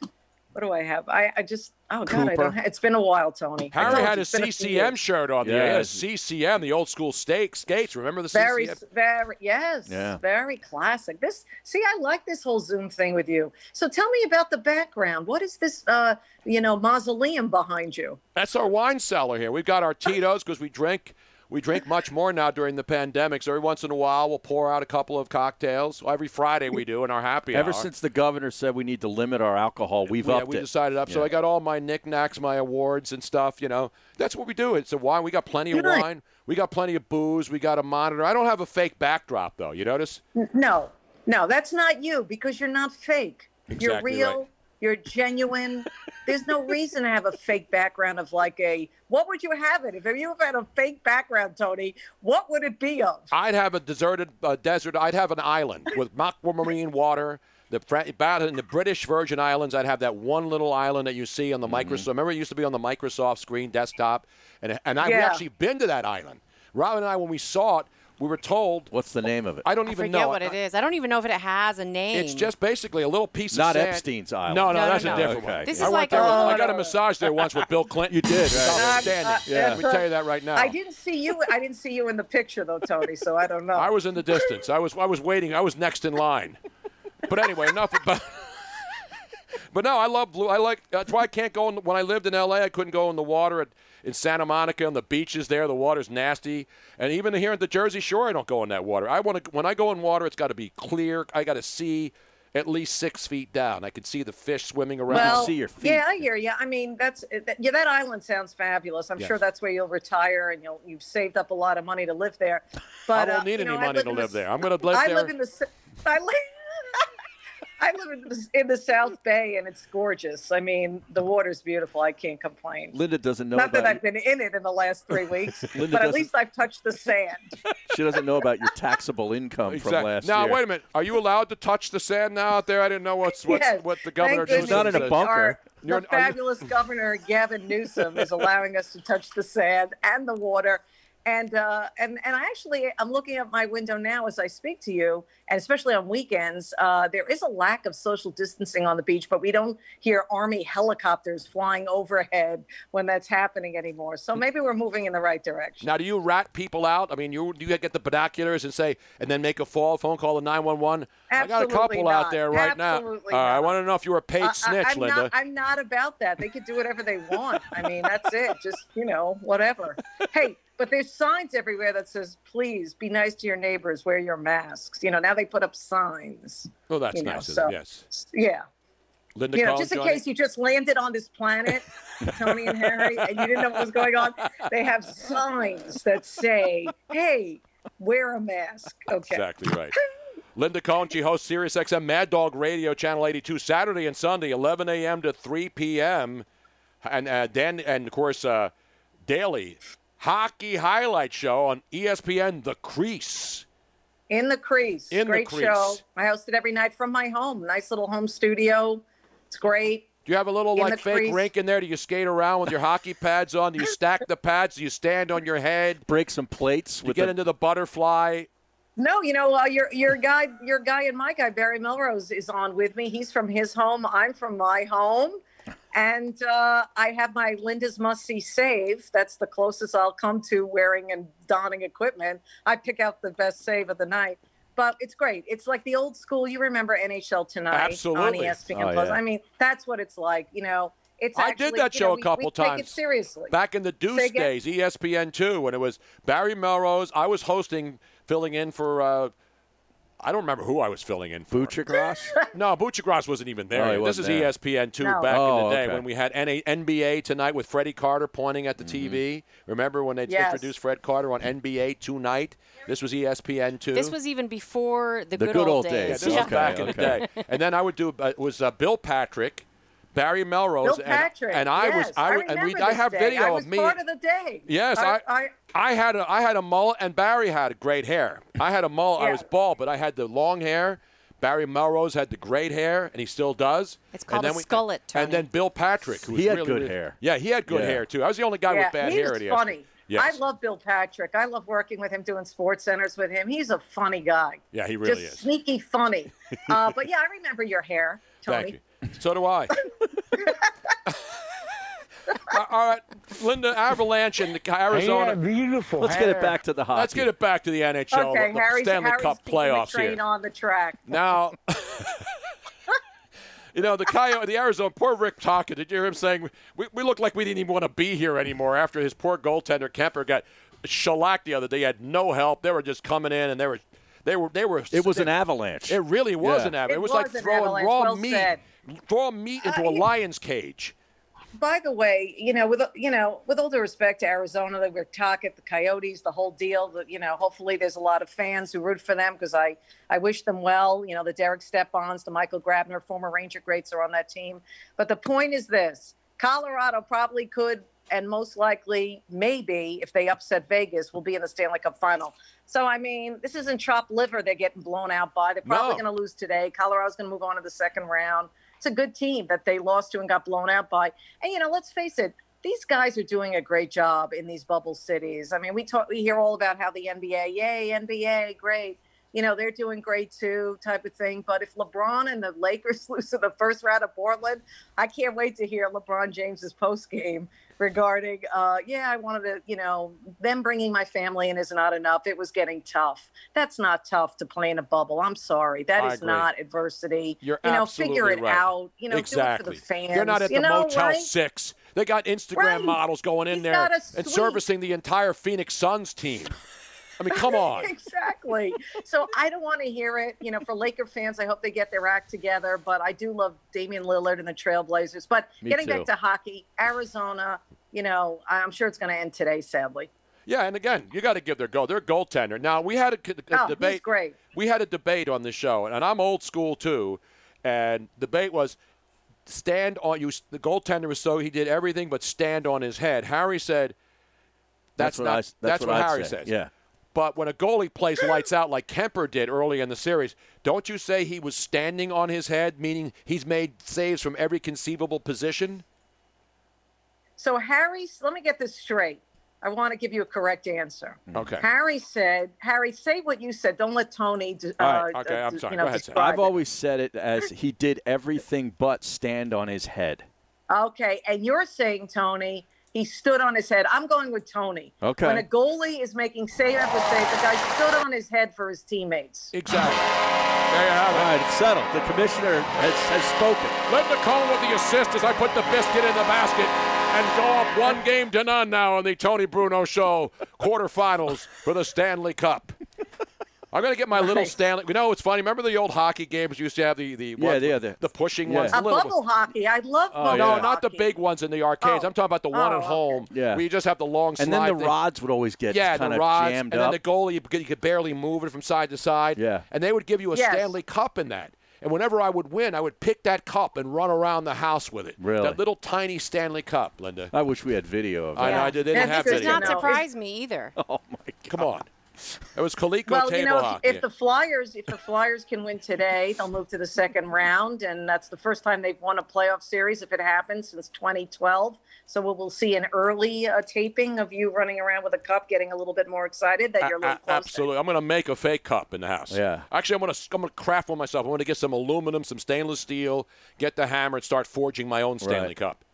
what do I have? I, I just oh god, I don't. Ha- it's been a while, Tony. I Harry told had a it's been few CCM years. shirt on. Yeah. He CCM, the old school steak skates. Remember the Very, CCM? very, yes, Yeah. very classic. This, see, I like this whole Zoom thing with you. So tell me about the background. What is this, uh, you know, mausoleum behind you? That's our wine cellar here. We've got our Tito's because we drink. We drink much more now during the pandemic. So every once in a while, we'll pour out a couple of cocktails. Well, every Friday we do in our happy Ever hour. since the governor said we need to limit our alcohol, we've yeah, upped we it. decided up. So I got all my knickknacks, my awards and stuff. You know, that's what we do. It's a wine. We got plenty of Good. wine. We got plenty of booze. We got a monitor. I don't have a fake backdrop though. You notice? No, no, that's not you because you're not fake. you're real. right. You're genuine. There's no reason to have a fake background of like a. What would you have it if you had a fake background, Tony? What would it be of? I'd have a deserted uh, desert. I'd have an island with aquamarine water. The about in the British Virgin Islands, I'd have that one little island that you see on the Mm-hmm. Microsoft. Remember, it used to be on the Microsoft screen desktop, and and I've Yeah. actually been to that island. Robin and I, when we saw it, we were told. What's the name of it? I don't I even forget know. what it is. I don't even know if it has a name. It's just basically a little piece Not of sand. Epstein's Island. No, no, No, no, that's no. a different Okay. one. This I is went like there. a- I got a massage there once with Bill Clinton. You did. Outstanding. Uh, yeah, uh, we tell you that right now. I didn't see you. I didn't see you in the picture though, Tony. So I don't know. I was in the distance. I was I was waiting. I was next in line. But anyway, enough about. But no, I love blue. I like. That's why I can't go. In, when I lived in L.A., I couldn't go in the water at, in Santa Monica on the beaches there. The water's nasty, and even here at the Jersey Shore, I don't go in that water. I want to. When I go in water, it's got to be clear. I got to see at least six feet down. I can see the fish swimming around. well, see your feet. yeah, I hear you. I mean, that's that, yeah. That island sounds fabulous. I'm Yes. sure that's where you'll retire and you'll you've saved up a lot of money to live there. But I don't uh, need you know, any money to live the- there. I'm going to live I there. live in the. s- I live. I live in the, in the South Bay and it's gorgeous. I mean, the water's beautiful. I can't complain. Linda doesn't know Not about that I've been in it in the last three weeks, Linda but at doesn't- least I've touched the sand. she doesn't know about your taxable income from last now, year. wait a minute. Are you allowed to touch the sand now out there? I didn't know what's, what's Yes. what the governor Thank not in a bunker. Our, the are you- fabulous governor Gavin Newsom is allowing us to touch the sand and the water. And uh, and and I actually I'm looking at my window now as I speak to you, and especially on weekends, uh, there is a lack of social distancing on the beach, but we don't hear army helicopters flying overhead when that's happening anymore. So maybe we're moving in the right direction. Now, do you rat people out? I mean, you do you get the binoculars and say, and then make a fall phone call to nine one one? I got a couple out there right Absolutely now. Uh, I want to know if you were a paid I- snitch, I'm Linda. Not, I'm not about that. They could do whatever they want. I mean, that's it. Just, you know, whatever. Hey, but there's signs everywhere that says, please be nice to your neighbors, wear your masks. You know, now they put up signs. oh, that's you know, nice. so- yes. Yeah. Linda you know, just in case you just landed on this planet, Tony and Harry, and you didn't know what was going on, they have signs that say, hey, wear a mask. Okay. Exactly right. Linda Cohn, she hosts Sirius XM Mad Dog Radio, Channel 82, Saturday and Sunday, 11 a.m. to 3 p.m. And uh, Dan, and of course, uh, daily hockey highlight show on ESPN, The Crease. In the crease. In the great crease. show. I host it every night from my home. Nice little home studio. It's great. Do you have a little In like fake crease. rink in there? Do you skate around with your hockey pads on? Do you stack the pads? Do you stand on your head? Break some plates Do you get the- into the butterfly? No, you know, uh, your your guy, your guy and my guy Barry Melrose is on with me. He's from his home. I'm from my home, and uh, I have my Linda's must see save. That's the closest I'll come to wearing and donning equipment. I pick out the best save of the night. But it's great. It's like the old school. You remember NHL tonight Absolutely. on ESPN Oh, Plus. yeah. I mean, that's what it's like. You know, it's. I actually, did that show know, a couple we times. Take it seriously. Back in the Deuce days, ESPN two, when it was Barry Melrose. I was hosting, filling in for. Uh, I don't remember who I was filling in for. Buccigross? no, Buccigross wasn't even there. Oh, this is there. ESPN two No. back in Oh, the day okay. when we had NA, NBA tonight with Freddie Carter pointing at the Mm-hmm. TV. Remember when they Yes. introduced Fred Carter on NBA tonight? This was ESPN two. This was even before the, The good, good old old days. Yeah, this Yeah. was back in the day. And then I would do uh, it was uh, Bill Patrick, Barry Melrose, Bill and- Patrick. and, I yes, was I, I would- and we remember I have day. video I was of me. part of the day. Yes, I, I- I, I had a I had a mullet, and Barry had great hair. I had a mullet. I was bald, but I had the long hair. Barry Melrose had the great hair, and he still does. It's called and a then skullet, Tony. And then Bill Patrick, who He was had really, good really- hair. Yeah, he had good Yeah. hair too. I was the only guy yeah, with bad he hair. was funny. Yes. I love Bill Patrick. I love working with him, doing sports centers with him. He's a funny guy. Yeah, he really Just is. sneaky funny. uh, but yeah, I remember your hair, Tony. Thank you. So do I. All right, Linda Avalanche and the Arizona. beautiful Let's get it back to the hockey. Let's get it back to the NHL, Okay, the Harry's, Stanley Harry's Cup playoffs the train here. on the track. Now, you know the Coyote, the Arizona. Poor Rick Tocchet. Did you hear him saying we, we look like we didn't even want to be here anymore after his poor goaltender Kuemper got shellacked the other day. He had no help. They were just coming in and they were. They were. They were. It was an avalanche. It really was Yeah. an avalanche. It, It was, was like an throwing avalanche, raw well meat, said. raw meat into Uh, a lion's cage. By the way, you know, with you know, with all due respect to Arizona, the Rick Tocchet, the Coyotes, the whole deal. That you know, hopefully there's a lot of fans who root for them because I I wish them well. You know, the Derek Stepans, the Michael Grabner, former Ranger greats are on that team. But the point is this: Colorado probably could and most likely, maybe, if they upset Vegas, will be in the Stanley Cup final. So, I mean, this isn't chopped liver they're getting blown out by. They're probably No. going to lose today. Colorado's going to move on to the second round. It's a good team that they lost to and got blown out by. And, you know, let's face it, these guys are doing a great job in these bubble cities. I mean, we talk, we hear all about how the NBA, yay, NBA, great. You know, they're doing great too, type of thing. But if LeBron and the Lakers lose in the first round of Portland, I can't wait to hear LeBron James's post game regarding, uh, yeah, I wanted to, you know, them bringing my family in is not enough. It was getting tough. That's not tough to play in a bubble. I'm sorry. That I is agree. not adversity. You're you know, figure it right. out. You know, exactly. do it for the fans. They're not at you the know, Motel right? Six. They got Instagram Right. models going in He's there and servicing the entire Phoenix Suns team. I mean, come on. exactly. So I don't want to hear it. You know, for Laker fans, I hope they get their act together. But I do love Damian Lillard and the Trailblazers. But Me getting too. back to hockey, Arizona. You know, I'm sure it's going to end today. Sadly. Yeah, and again, you got to give their go. They're a goaltender. Now we had a, a Oh, he's debate. great. We had a debate on the show, and I'm old school too. And the debate was stand on you. The goaltender was so he did everything but stand on his head. Harry said, "That's, That's what not. I s- that's what I'd Harry say, says." yeah. But when a goalie plays lights out like Kuemper did early in the series, don't you say he was standing on his head, meaning he's made saves from every conceivable position? So Harry, let me get this straight. I want to give you a correct answer. Okay. Harry said, "Harry, say what you said. Don't let Tony." Uh, All right. Okay, I'm sorry. You know, Go ahead, I've it. always said it as he did everything but stand on his head. Okay, and you're saying, Tony, he stood on his head. I'm going with Tony. Okay. When a goalie is making save after save, the guy stood on his head for his teammates. Exactly. There you have it. All right, it's settled. The commissioner has, has spoken. Linda Cohn with the assist as I put the biscuit in the basket and go up one game to none now on the Tony Bruno Show quarterfinals for the Stanley Cup. I'm going to get my little Nice. Stanley. You know, it's funny. Remember the old hockey games you used to have the the Yeah, what- yeah, the- the pushing yeah. ones. the A little- bubble hockey. I love Oh, bubble no, hockey. not the big ones in the arcades. Oh. I'm talking about the one Oh, at okay. home Yeah. where you just have the long slide And then the thing. rods would always get yeah, kind the of rods, jammed and up. then the goalie, you could, you could barely move it from side to side. Yeah. and they would give you a Yes. Stanley Cup in that. And whenever I would win, I would pick that cup and run around the house with it. Really? That little tiny Stanley Cup, Linda. I wish we had video of I that. know, I did- they didn't Yeah, have this Does not surprise me either. Oh my God! Come on. It was Coleco Well, table you know, hockey. if, if the Flyers, if the Flyers can win today, they'll move to the second round, and that's the first time they've won a playoff series if it happens since 2012. So we'll, we'll see an early uh, taping of you running around with a cup, getting a little bit more excited that you're a little A- closer. absolutely. I'm going to make a fake cup in the house. Yeah. Actually, I'm going to I'm going to craft one myself. I'm going to get some aluminum, some stainless steel, get the hammer, and start forging my own Stanley Right. Cup.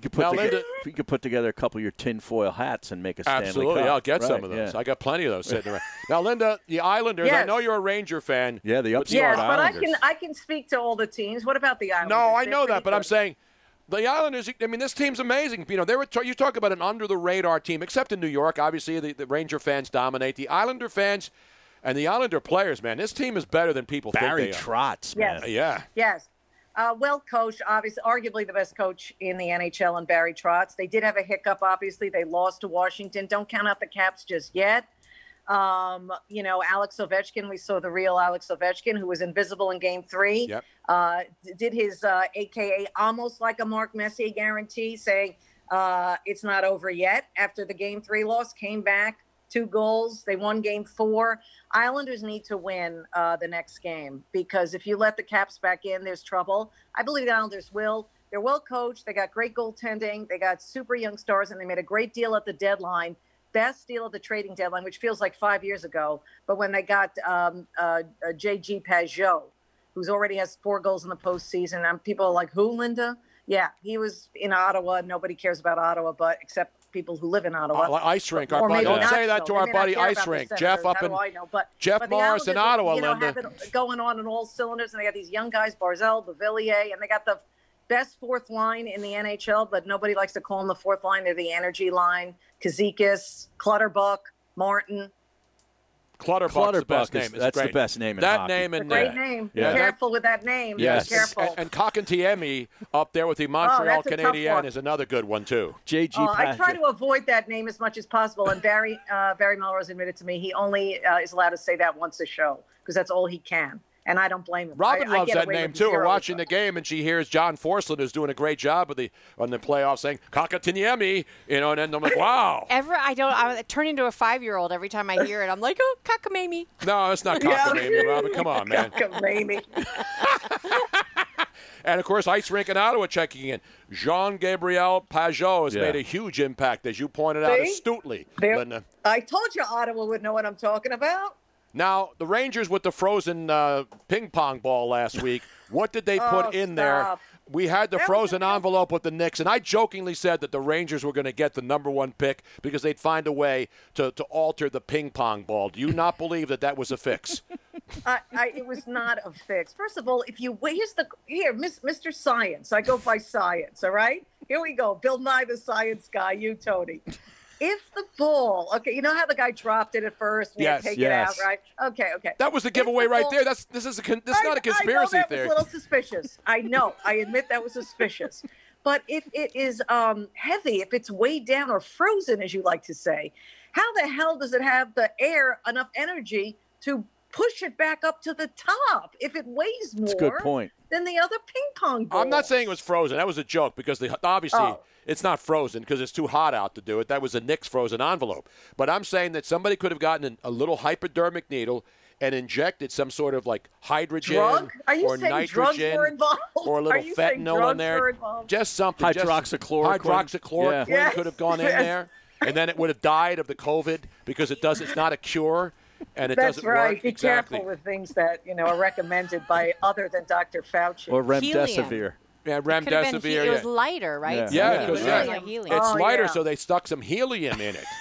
You could put Now, together, Linda- you could put together a couple of your tinfoil hats and make a Stanley Absolutely. Cup. I'll get some of those. yeah. I got plenty of those sitting around. Now, Linda, the Islanders. I know you're a Ranger fan. Yeah, the but- upstart Yes, but I can I can speak to all the teams. What about the Islanders? No, I They're know pretty that, but I'm saying the Islanders. I mean, this team's amazing. You know, they were. You talk about an under the radar team, except in New York. Obviously, the, the Ranger fans dominate. The Islander fans and the Islander players, man, this team is better than people Barry think they Trotz, man. Yes. Yeah. Yes. Uh, well coached, obviously, arguably the best coach in the NHL, and Barry Trotz. They did have a hiccup, obviously. They lost to Washington. Don't count out the Caps just yet. Um, you know, Alex Ovechkin, we saw the real Alex Ovechkin, who was invisible in game three. Yep. Uh, did his uh, AKA almost like a Mark Messier guarantee, saying, Uh, it's not over yet. After the game three loss, came back two goals. They won game four. Islanders need to win uh, the next game because if you let the Caps back in, there's trouble. I believe the Islanders will. They're well coached. They got great goaltending. They got super young stars, and they made a great deal at the deadline. Best deal at the trading deadline, which feels like five years ago. But when they got um, uh, uh, JG Pageau, who's already has four goals in the postseason, and people are like, "Who, Linda?" Yeah, he was in Ottawa. Nobody cares about Ottawa, but except people who live in Ottawa. Uh, Ice Rink, our buddy. Don't say that so. to our buddy Ice Rink. Jeff up in know? But, Jeff but Morris in Ottawa, you know, Linda. going on in all cylinders, and they got these young guys, Barzal, Beauvillier, and they got the best fourth line in the NHL, but nobody likes to call them the fourth line. They're the energy line. Cizikas, Clutterbuck, Martin. Clutterbuck's the best is- name. It's that's the best name in that hockey. name and great uh, name. yeah. Be careful with that name. Yes, Be careful. And, and Kotkaniemi up there with the Montreal Oh, that's Canadiens is another good one too. JG Oh, I try to avoid that name as much as possible. And Barry uh, Barry Melrose admitted to me he only uh, is allowed to say that once a show because that's all he can. And I don't blame him. Robin I, I loves get that name too. We're watching the game and she hears John Forslund who's doing a great job of the on the playoffs saying Kotkaniemi, you know, and then I'm like, wow. Ever, I don't. I turn into a five-year-old every time I hear it. I'm like, oh, cockamamie. No, it's not Yeah. cockamamie, Robin. Come on, man. Cockamamie. And of course, Ice Rink in Ottawa checking in. Jean Gabriel Pageau has Yeah. made a huge impact, as you pointed out astutely, There- Linda. I told you Ottawa would know what I'm talking about. Now, the Rangers with the frozen uh, ping pong ball last week, what did they put Oh, in there? We had the That frozen envelope with the Knicks, and I jokingly said that the Rangers were going to get the number one pick because they'd find a way to, to alter the ping pong ball. Do you not believe that that was a fix? I, I, it was not a fix. First of all, if you here's the here, Miss, Mr. Science. I go by science. All right, here we go. Bill Nye, the science guy. You, Tony. If the ball, okay, you know how the guy dropped it at first and Yes, take yes. it out, right? Okay, okay. That was the giveaway right there. That's this is a con- this is not a I know conspiracy that theory. was a little suspicious. I know. I admit that was suspicious. But if it is um, heavy, if it's weighed down or frozen, as you like to say, how the hell does it have the air enough energy to push it back up to the top if it weighs more That's a good point. than the other ping pong ball? I'm not saying it was frozen. That was a joke because the, obviously Oh. it's not frozen because it's too hot out to do it. That was a Nick's frozen envelope. But I'm saying that somebody could have gotten an, a little hypodermic needle and injected some sort of like hydrogen Drug? Are you or nitrogen or a little fentanyl drugs in there. Just something. just- Hydroxychloroquine. Hydroxychloroquine Yeah. could have gone in Yes. there, and then it would have died of the COVID because it does. It's not a cure, and it That's doesn't right. work Be exactly. careful with things that you know are recommended by other than Dr. Fauci. Or remdesivir. Yeah, Could have been remdesivir. he- it was lighter, right? Yeah. So Yeah, it because was yeah, like helium. it's Oh, lighter, yeah. so they stuck some helium in it.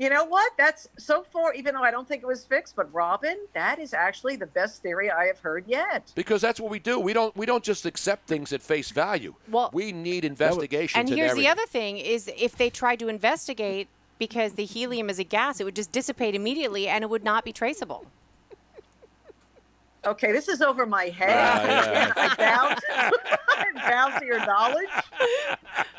You know what? That's so far, even though I don't think it was fixed, but Robin, that is actually the best theory I have heard yet. Because that's what we do. We don't we don't just accept things at face value. Well- we need investigations. And here's the everything. other thing: is if they tried to investigate because the helium is a gas, it would just dissipate immediately and it would not be traceable. Okay, this is over my head. Ah, yeah. I bow to, I bow to your knowledge.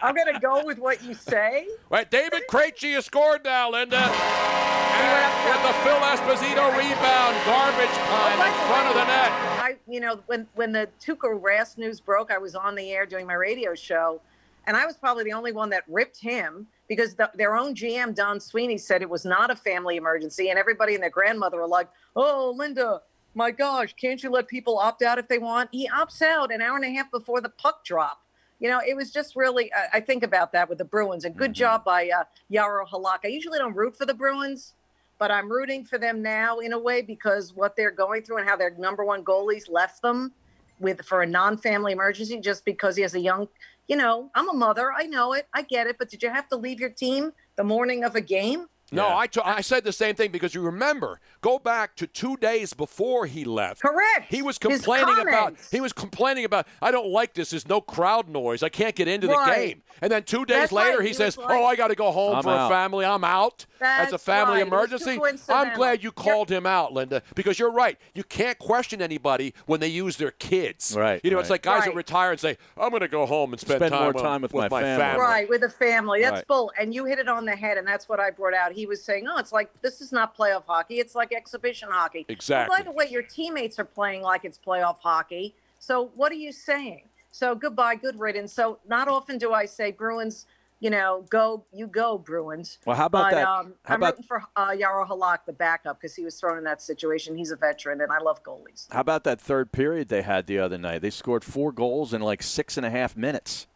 I'm going to go with what you say. Right, David Krejci has scored now, Linda. And with the Phil Esposito rebound, garbage time in front of the net. I, you know, when when the Tuukka Rask news broke, I was on the air doing my radio show, and I was probably the only one that ripped him because the, their own GM Don Sweeney said it was not a family emergency, and everybody and their grandmother were like, "Oh, Linda, my gosh, can't you let people opt out if they want?" He opts out an hour and a half before the puck drop. You know, it was just really. I, I think about that with the Bruins, and good job by uh, Jaro Halak. I usually don't root for the Bruins but I'm rooting for them now in a way because what they're going through and how their number one goalies left them with for a non-family emergency just because he has a young, you know, I'm a mother, I know it, I get it, but did you have to leave your team the morning of a game? No, I t- I said the same thing because you remember, go back to two days before he left. Correct. He was complaining about. He was complaining about. I don't like this. There's no crowd noise. I can't get into the game. And then two days That's later, right. he, He says, like- "Oh, I got to go home I'm for out. a family. I'm out as a That's family right. It was too emergency." I'm glad you called him out, Linda, because you're right. You can't question anybody when they use their kids. Right, You know, it's like guys that retire and say, "I'm going to go home and spend, Spend time, uh, more with- time with my my family." family." Right, with a family. That's Right. bull. And you hit it on the head, and that's what I brought out. He was saying, oh, it's like, this is not playoff hockey. It's like exhibition hockey. Exactly. Well, by the way, your teammates are playing like it's playoff hockey. So what are you saying? So goodbye, good riddance. So not often do I say Bruins you know, go you go Bruins. Well, how about but, that- Um, how I'm about- rooting for uh, Jaro Halak, the backup, because he was thrown in that situation. He's a veteran, and I love goalies. How about that third period they had the other night? They scored four goals in like six and a half minutes.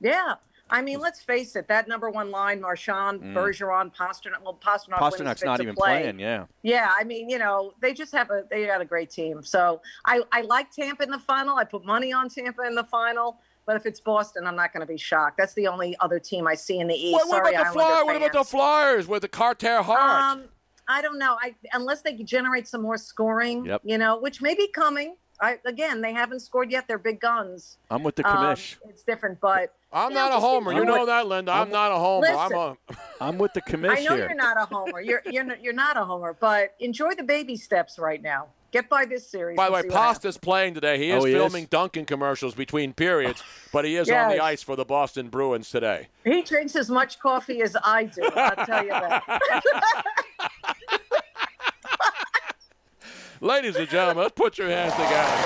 Yeah. I mean, let's face it. That number one line, Marchand, Mm. Bergeron, Pastrnak. Well, Pastrnak Pastrnak's not even play. playing. Yeah. Yeah, I mean, you know, they just have a they got a great team. So I I like Tampa in the final. I put money on Tampa in the final. But if it's Boston, I'm not going to be shocked. That's the only other team I see in the East. What, what Sorry, about the Flyers? What about the. Flyers with the Carter Hart? Um, I don't know. I unless they generate some more scoring, Yep. you know, which may be coming. I again, they haven't scored yet. They're big guns. I'm with the Um, commish. it's different, but I'm you know, not a homer. You know like- that, Linda. I'm not a homer. I'm a. I'm with the commish I know here. you're not a homer. You're you're not- you're not a homer, but enjoy the baby steps right now. Get by this series. By the way, see what happens. Pasta's playing today. He is Oh, he is? filming Dunkin' commercials between periods, but he is on the ice for the Boston Bruins today. He drinks as much coffee as I do. I'll tell you that. Ladies and gentlemen, let's put your hands together.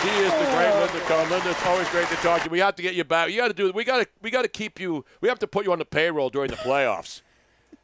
She is the great Linda Cohn. Linda, it's always great to talk to you. We have to get you back. You got to do. We got to. We got to keep you. We have to put you on the payroll during the playoffs.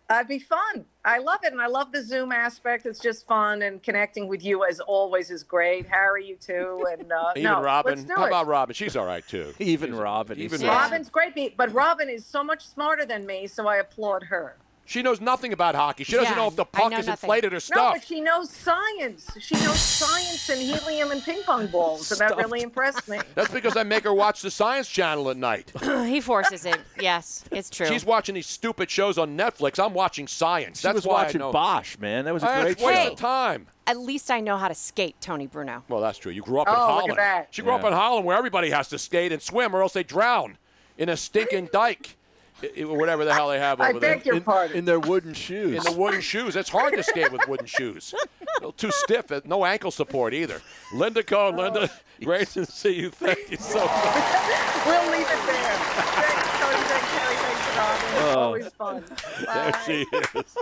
That'd be fun. I love it, and I love the Zoom aspect. It's just fun, and connecting with you as always is great. Harry, you too, and uh, Even no, Robin. Let's do How it. about Robin? She's all right too. Even Robin. Even he's- Robin. Robin's great, but Robin is so much smarter than me, so I applaud her. She knows nothing about hockey. She doesn't Yeah, know if the puck is nothing. inflated or No, but she knows science. She knows science and helium and ping pong balls, and that really impressed me. That's because I make her watch the Science Channel at night. he forces it. Yes, it's true. She's watching these stupid shows on Netflix. I'm watching science. She That's was why watching I know. Bosch, man. That was a That's great waste show. of time. At least I know how to skate, Tony Bruno. Well, that's true. You grew up in Oh, look at Holland. that. She grew up in Holland where everybody has to skate and swim or else they drown in a stinking dike. I- I- whatever the hell they have I over there. in, in their wooden shoes. In the wooden shoes. It's hard to skate with wooden shoes. A little too stiff. uh, No ankle support either. Linda Cohn, Linda, great to see you. Thank you so much. We'll leave it there. Thanks, Tony. Thanks, Harry. Thanks, Robin. It's Oh. always fun. There she is.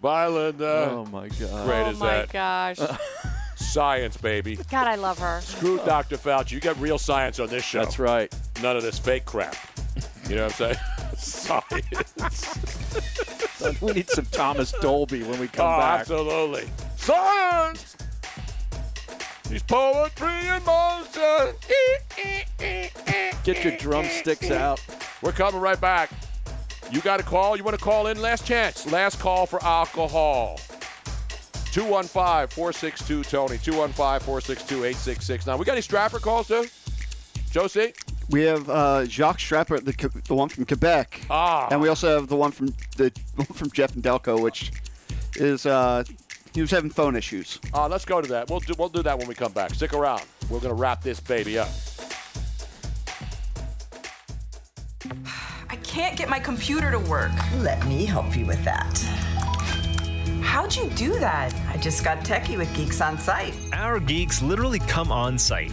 Bye, Linda. Oh my God. Great oh is my gosh. Science, baby. God, I love her. Screw Dr. Fauci. You get real science on this show. That's right. None of this fake crap. You know what I'm saying? Science. we need some Thomas Dolby when we come oh, back. absolutely. Science! He's poetry in motion. Get your drumsticks out. We're coming right back. You got a call? You want to call in? Last chance. Last call for alcohol. 215-462-TONY. 215-462-8669. We got any strapper calls, too? Josie? We have uh, Jacques Strapper, the, the one from Quebec. Ah. And we also have the one from the one from Jeff and Delco, which is uh, he was having phone issues. Uh, let's go to that. We'll do, we'll do that when we come back. Stick around. We're going to wrap this baby up. I can't get my computer to work. Let me help you with that. How'd you do that? I just got techie with Geeks on Site. Our geeks literally come on site.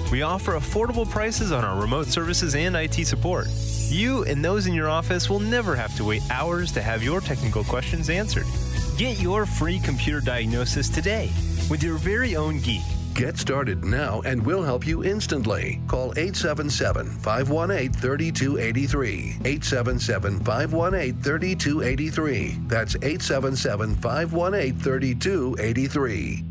We offer affordable prices on our remote services and IT support. You and those in your office will never have to wait hours to have your technical questions answered. Get your free computer diagnosis today with your very own geek. Get started now and we'll help you instantly. Call 877 518 3283. 877 518 3283. That's 877 518 3283.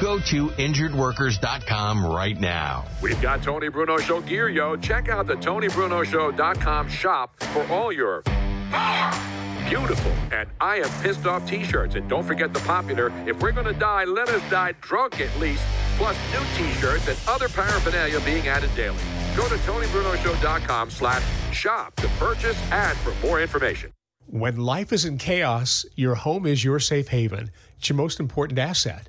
Go to injuredworkers.com right now. We've got Tony Bruno Show gear, yo. Check out the TonyBrunoShow.com shop for all your beautiful and I am pissed off t-shirts. And don't forget the popular, if we're going to die, let us die drunk at least. plus new T-shirts and other paraphernalia being added daily. Go to TonyBrunoShow.com slash shop to purchase and for more information. When life is in chaos, your home is your safe haven. It's your most important asset.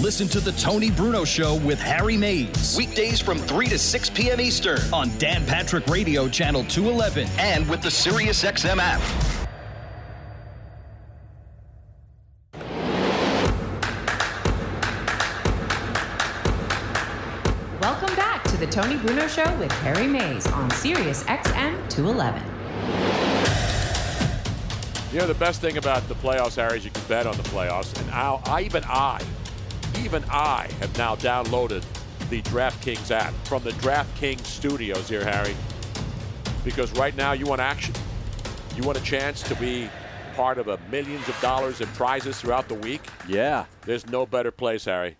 Listen to the Tony Bruno Show with Harry Mayes. Weekdays from 3 to 6 p.m. Eastern on Dan Patrick Radio, Channel 211, and with the SiriusXM app. Welcome back to the Tony Bruno Show with Harry Mayes on Sirius XM 211. You know, the best thing about the playoffs, Harry, is you can bet on the playoffs. And I, I, even I, even I have now downloaded the DraftKings app from the DraftKings studios here, Harry. Because right now you want action. You want a chance to be part of a millions of dollars in prizes throughout the week. Yeah. There's no better place, Harry.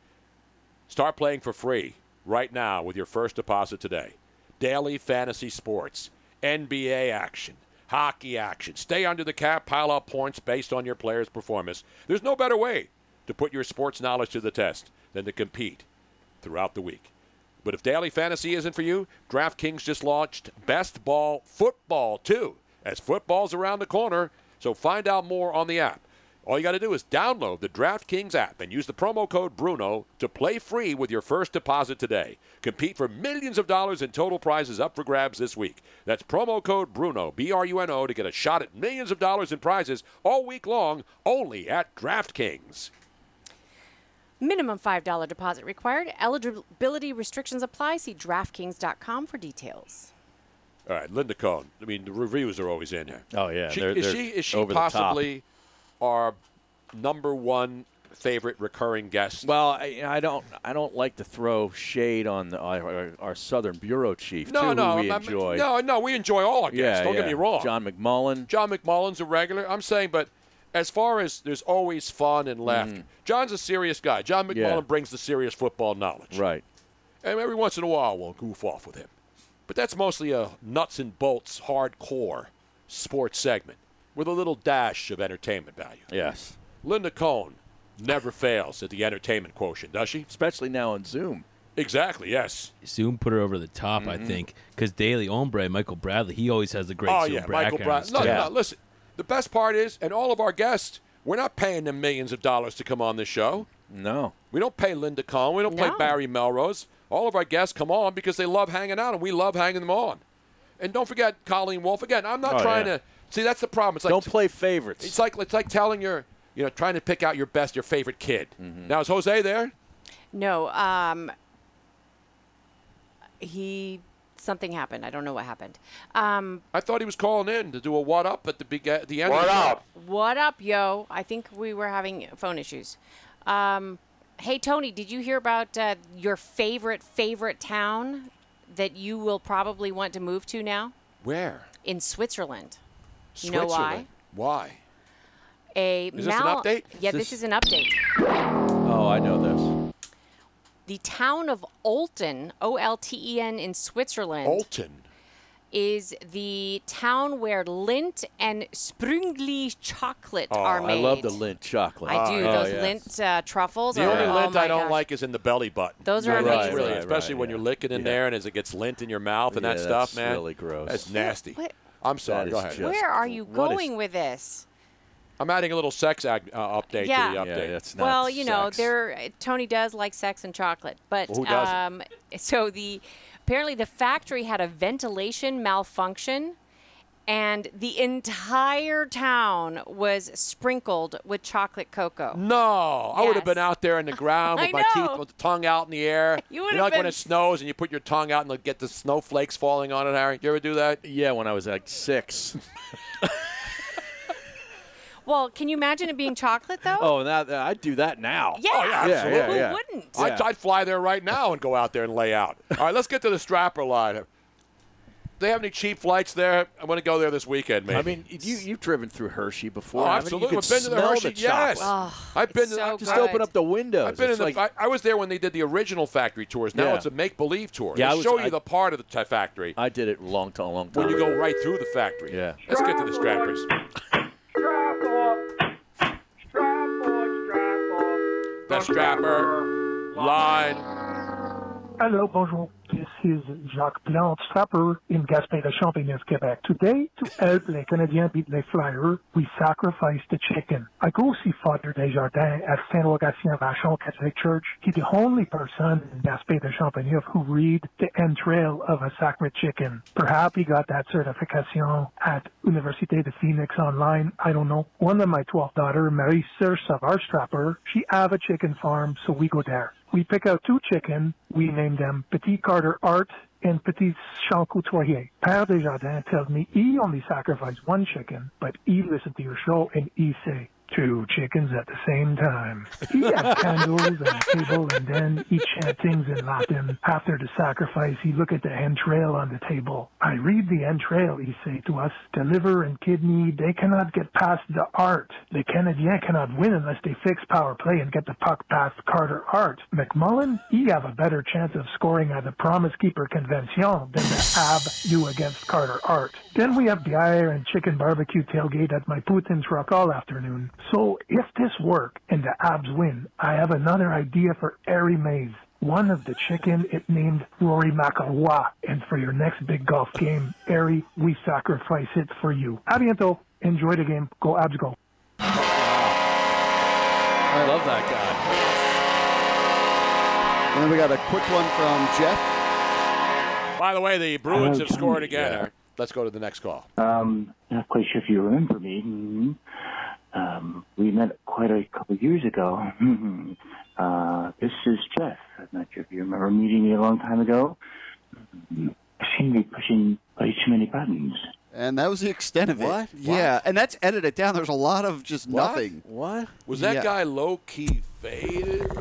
Start playing for free right now with your first deposit today. Daily fantasy sports, NBA action, hockey action. Stay under the cap, pile up points based on your player's performance. There's no better way to put your sports knowledge to the test than to compete throughout the week. But if daily fantasy isn't for you, DraftKings just launched Best Ball Football too, as football's around the corner. So find out more on the app. All you got to do is download the DraftKings app and use the promo code Bruno to play free with your first deposit today. Compete for millions of dollars in total prizes up for grabs this week. That's promo code Bruno, B R U N O, to get a shot at millions of dollars in prizes all week long only at DraftKings. Minimum $5 deposit required. Eligibility restrictions apply. See DraftKings.com for details. All right, Linda Cohn. I mean, the reviews are always in here. Oh, yeah. She, they're- is they're she is she over the top. possibly our number one favorite recurring guest? Well, I, I don't. I don't like to throw shade on the, our, our Southern bureau chief. No, too, no, who we I'm- enjoy. no, no. We enjoy all our guests. Yeah, Don't get me wrong. John McMullen. John McMullen's a regular. I'm saying, but as far as there's always fun and laughter. John's a serious guy. John McMullen Mm-hmm. Yeah. brings the serious football knowledge. Right. And every once in a while, we'll goof off with him. But that's mostly a nuts and bolts, hardcore sports segment with a little dash of entertainment value. Yes. Linda Cohn never fails at the entertainment quotient, does she? Especially now on Zoom. Exactly, yes. Zoom put her over the top, I Mhm. think, because Daily Ombre, Michael Bradley, he always has the great oh, Zoom yeah, Michael backgrounds, Brown. No, too. no, listen. The best part is, and all of our guests, we're not paying them millions of dollars to come on this show. No. We don't pay Linda Cohn. We don't pay Barry Melrose. All of our guests come on because they love hanging out, and we love hanging them on. And don't forget Colleen Wolfe. Again, I'm not Oh, trying yeah. to see. That's the problem. It's like Don't play favorites. It's like it's like telling your, you know, trying to pick out your best, your favorite kid. Mm-hmm. Now is Jose there? No, um, he something happened. I don't know what happened. Um, I thought he was calling in to do a what up at the big at the end. What of the up? what up, yo? I think we were having phone issues. Um, hey, Tony, did you hear about uh, your favorite favorite town that you will probably want to move to now? Where? In Switzerland. You know why? Why? A Is this an update? Yeah, this this- is an update. Oh, I know this. The town of Olten, O L T E N, in Switzerland. Olten. Is the town where Lindt and Sprüngli chocolate Oh, are made. I love the Lindt chocolate. I do. Oh, Those yes. Lindt uh, truffles The are. only oh lint my I don't gosh. like is in the belly button. Those are That's amazing. really, Right, especially right, when you're licking in Yeah. there and as it gets lint in your mouth and that Yeah, stuff, that's man. really gross. That's nasty. What- I'm sorry. Go ahead. just- Where are you what is- going with this? I'm adding a little sex ag- uh, update Yeah. to the Yeah, update. that's well, you know, there Tony does like sex and chocolate, but Well, who um, so the Apparently, the factory had a ventilation malfunction, and the entire town was sprinkled with chocolate cocoa. No, I would have been out there in the ground with my know. teeth with the tongue out in the air. You you would know, have like when it snows and you put your tongue out and get the snowflakes falling on it, Harry. You ever do that? Yeah, when I was like six. Well, can you imagine it being chocolate though? Oh, now I'd do that now. Yeah. Oh, yeah, Yeah, absolutely. yeah, Who yeah. wouldn't? I'd, I'd fly there right now and go out there and lay out. All right, let's get to the strapper line. Do they have any cheap flights there? I'm going to go there this weekend, maybe. I mean, you you've driven through Hershey before. Oh, haven't you? absolutely. You I've been to the smell Hershey. yes, chocolate. I've been to so Just good. open up the windows. I've been It's in like. I, I was there when they did the original factory tours. Now Yeah. it's a make-believe tour. Yeah, they I was- show you I- the part of the t- factory I did it a long time, long time. when you go right through the factory. Yeah. Let's get to the strappers. The strapper line. Hello, bonjour. This is Jacques Plante, strapper in Gaspé de Champigny, Quebec. Today, to help les Canadiens beat les Flyers, we sacrifice the chicken. I go see Father Desjardins at Saint Augustine Vachon Catholic Church. He's the only person in Gaspé de Champigny who read the entrail of a sacred chicken. Perhaps he got that certification at Université de Phoenix online. I don't know. One of my 12 daughter, Marie Sir Savard Strapper, she have a chicken farm, so we go there. We pick out two chicken. We name them Petit Carter Art and Petit Champ Couturier. Père Desjardins tells me he only sacrificed one chicken, but he listened to your show and he say, two chickens at the same time. He had candles and a table and then he chant things in Latin. After the sacrifice, he look at the entrail on the table. I read the entrail, he say to us, the liver and kidney, they cannot get past the art. The Canadiens cannot win unless they fix power play and get the puck past Carter Art. McMullen, he have a better chance of scoring at the Promise Keeper Convention than the Ab do against Carter Art. Then we have the air and chicken barbecue tailgate at my Putin's Rock all afternoon. So if this work and the Abs win, I have another idea for Airy Maze. One of the chicken it named Rory McIlroy. And for your next big golf game, Airy, we sacrifice it for you. A bientôt. Enjoy the game. Go Abs go. I love that guy. And then we got a quick one from Jeff. By the way, the Bruins Hello, have scored again. Yeah. Let's go to the next call. Um, not quite sure if you remember me. Mhm. Um, we met quite a couple of years ago. Uh, this is Jeff. I'm not sure if you remember meeting me a long time ago. I seem to be pushing way too many buttons. And that was the extent of it. What? Yeah, and that's edited down. There's a lot of just What? nothing. What? Was that Yeah. guy low key faded? Dude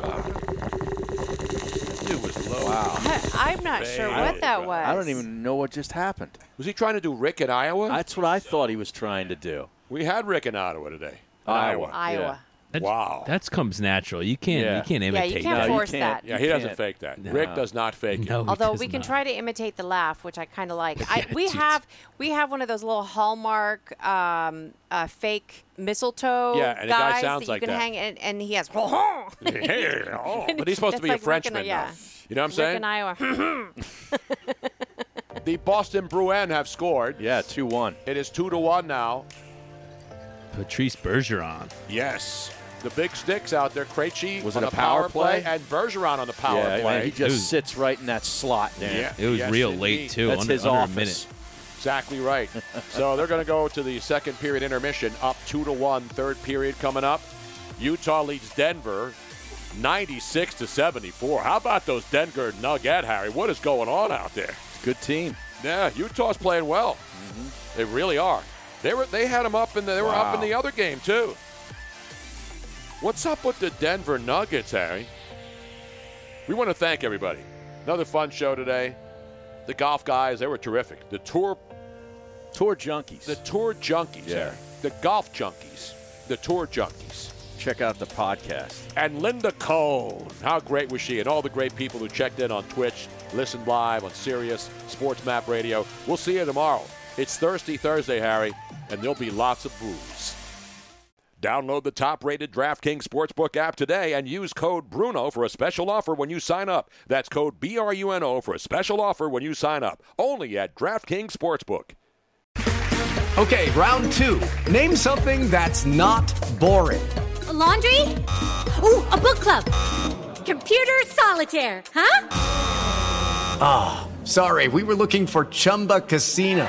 was low. Wow. I'm not sure what that was. I don't even know what just happened. Was he trying to do Rick in Iowa? That's what I thought he was trying to do. We had Rick in Ottawa today. In Iowa, Iowa. That, Wow. That comes natural. You can't. Yeah. You can't imitate. Yeah, imitate. you can't that. force that. Yeah, he You doesn't can't. fake that. No. Rick does not fake it. No, he Although does we can not. try to imitate the laugh, which I kind of like. I, we it's- have we have one of those little Hallmark um, uh, fake mistletoe Yeah, and the guy guys sounds that you like can that. hang, and, and he has. Hey, oh. But he's supposed to be like a Frenchman, Rick in, though. yeah. You know what I'm Rick saying? in Iowa. The Boston Bruins have scored. Yeah, 2 1. It is 2 to 1 now. Patrice Bergeron. Yes. The big sticks out there. Krejci Was on it a the power play? and Bergeron on the power yeah, play. man, he just was- sits right in that slot there. Yeah. It was Yes, real indeed. late too. That's under, his under office. a minute. Exactly right. so they're going to go to the second period intermission, up two to one. Third period coming up. Utah leads Denver, 96 to 74. How about those Denver Nugget, Harry? What is going on out there? Good team. Yeah, Utah's playing well. Mm-hmm. They really are. They were they had them up in the, they were up in the other game too. What's up with the Denver Nuggets, Harry? We want to thank everybody. Another fun show today. The golf guys, they were terrific. The tour Tour junkies. the tour junkies, Yeah. Harry. The golf junkies. The tour junkies. Check out the podcast. And Linda Cohn. How great was she? And all the great people who checked in on Twitch, listened live on Sirius, Sports Map Radio. We'll see you tomorrow. It's Thirsty Thursday, Harry, and there'll be lots of booze. Download the top rated DraftKings Sportsbook app today and use code Bruno for a special offer when you sign up. That's code B R U N O for a special offer when you sign up. Only at DraftKings Sportsbook. Okay, round two. Name something that's not boring. A laundry? Ooh, a book club. Computer solitaire, huh? Ah, Sorry, we were looking for Chumba Casino.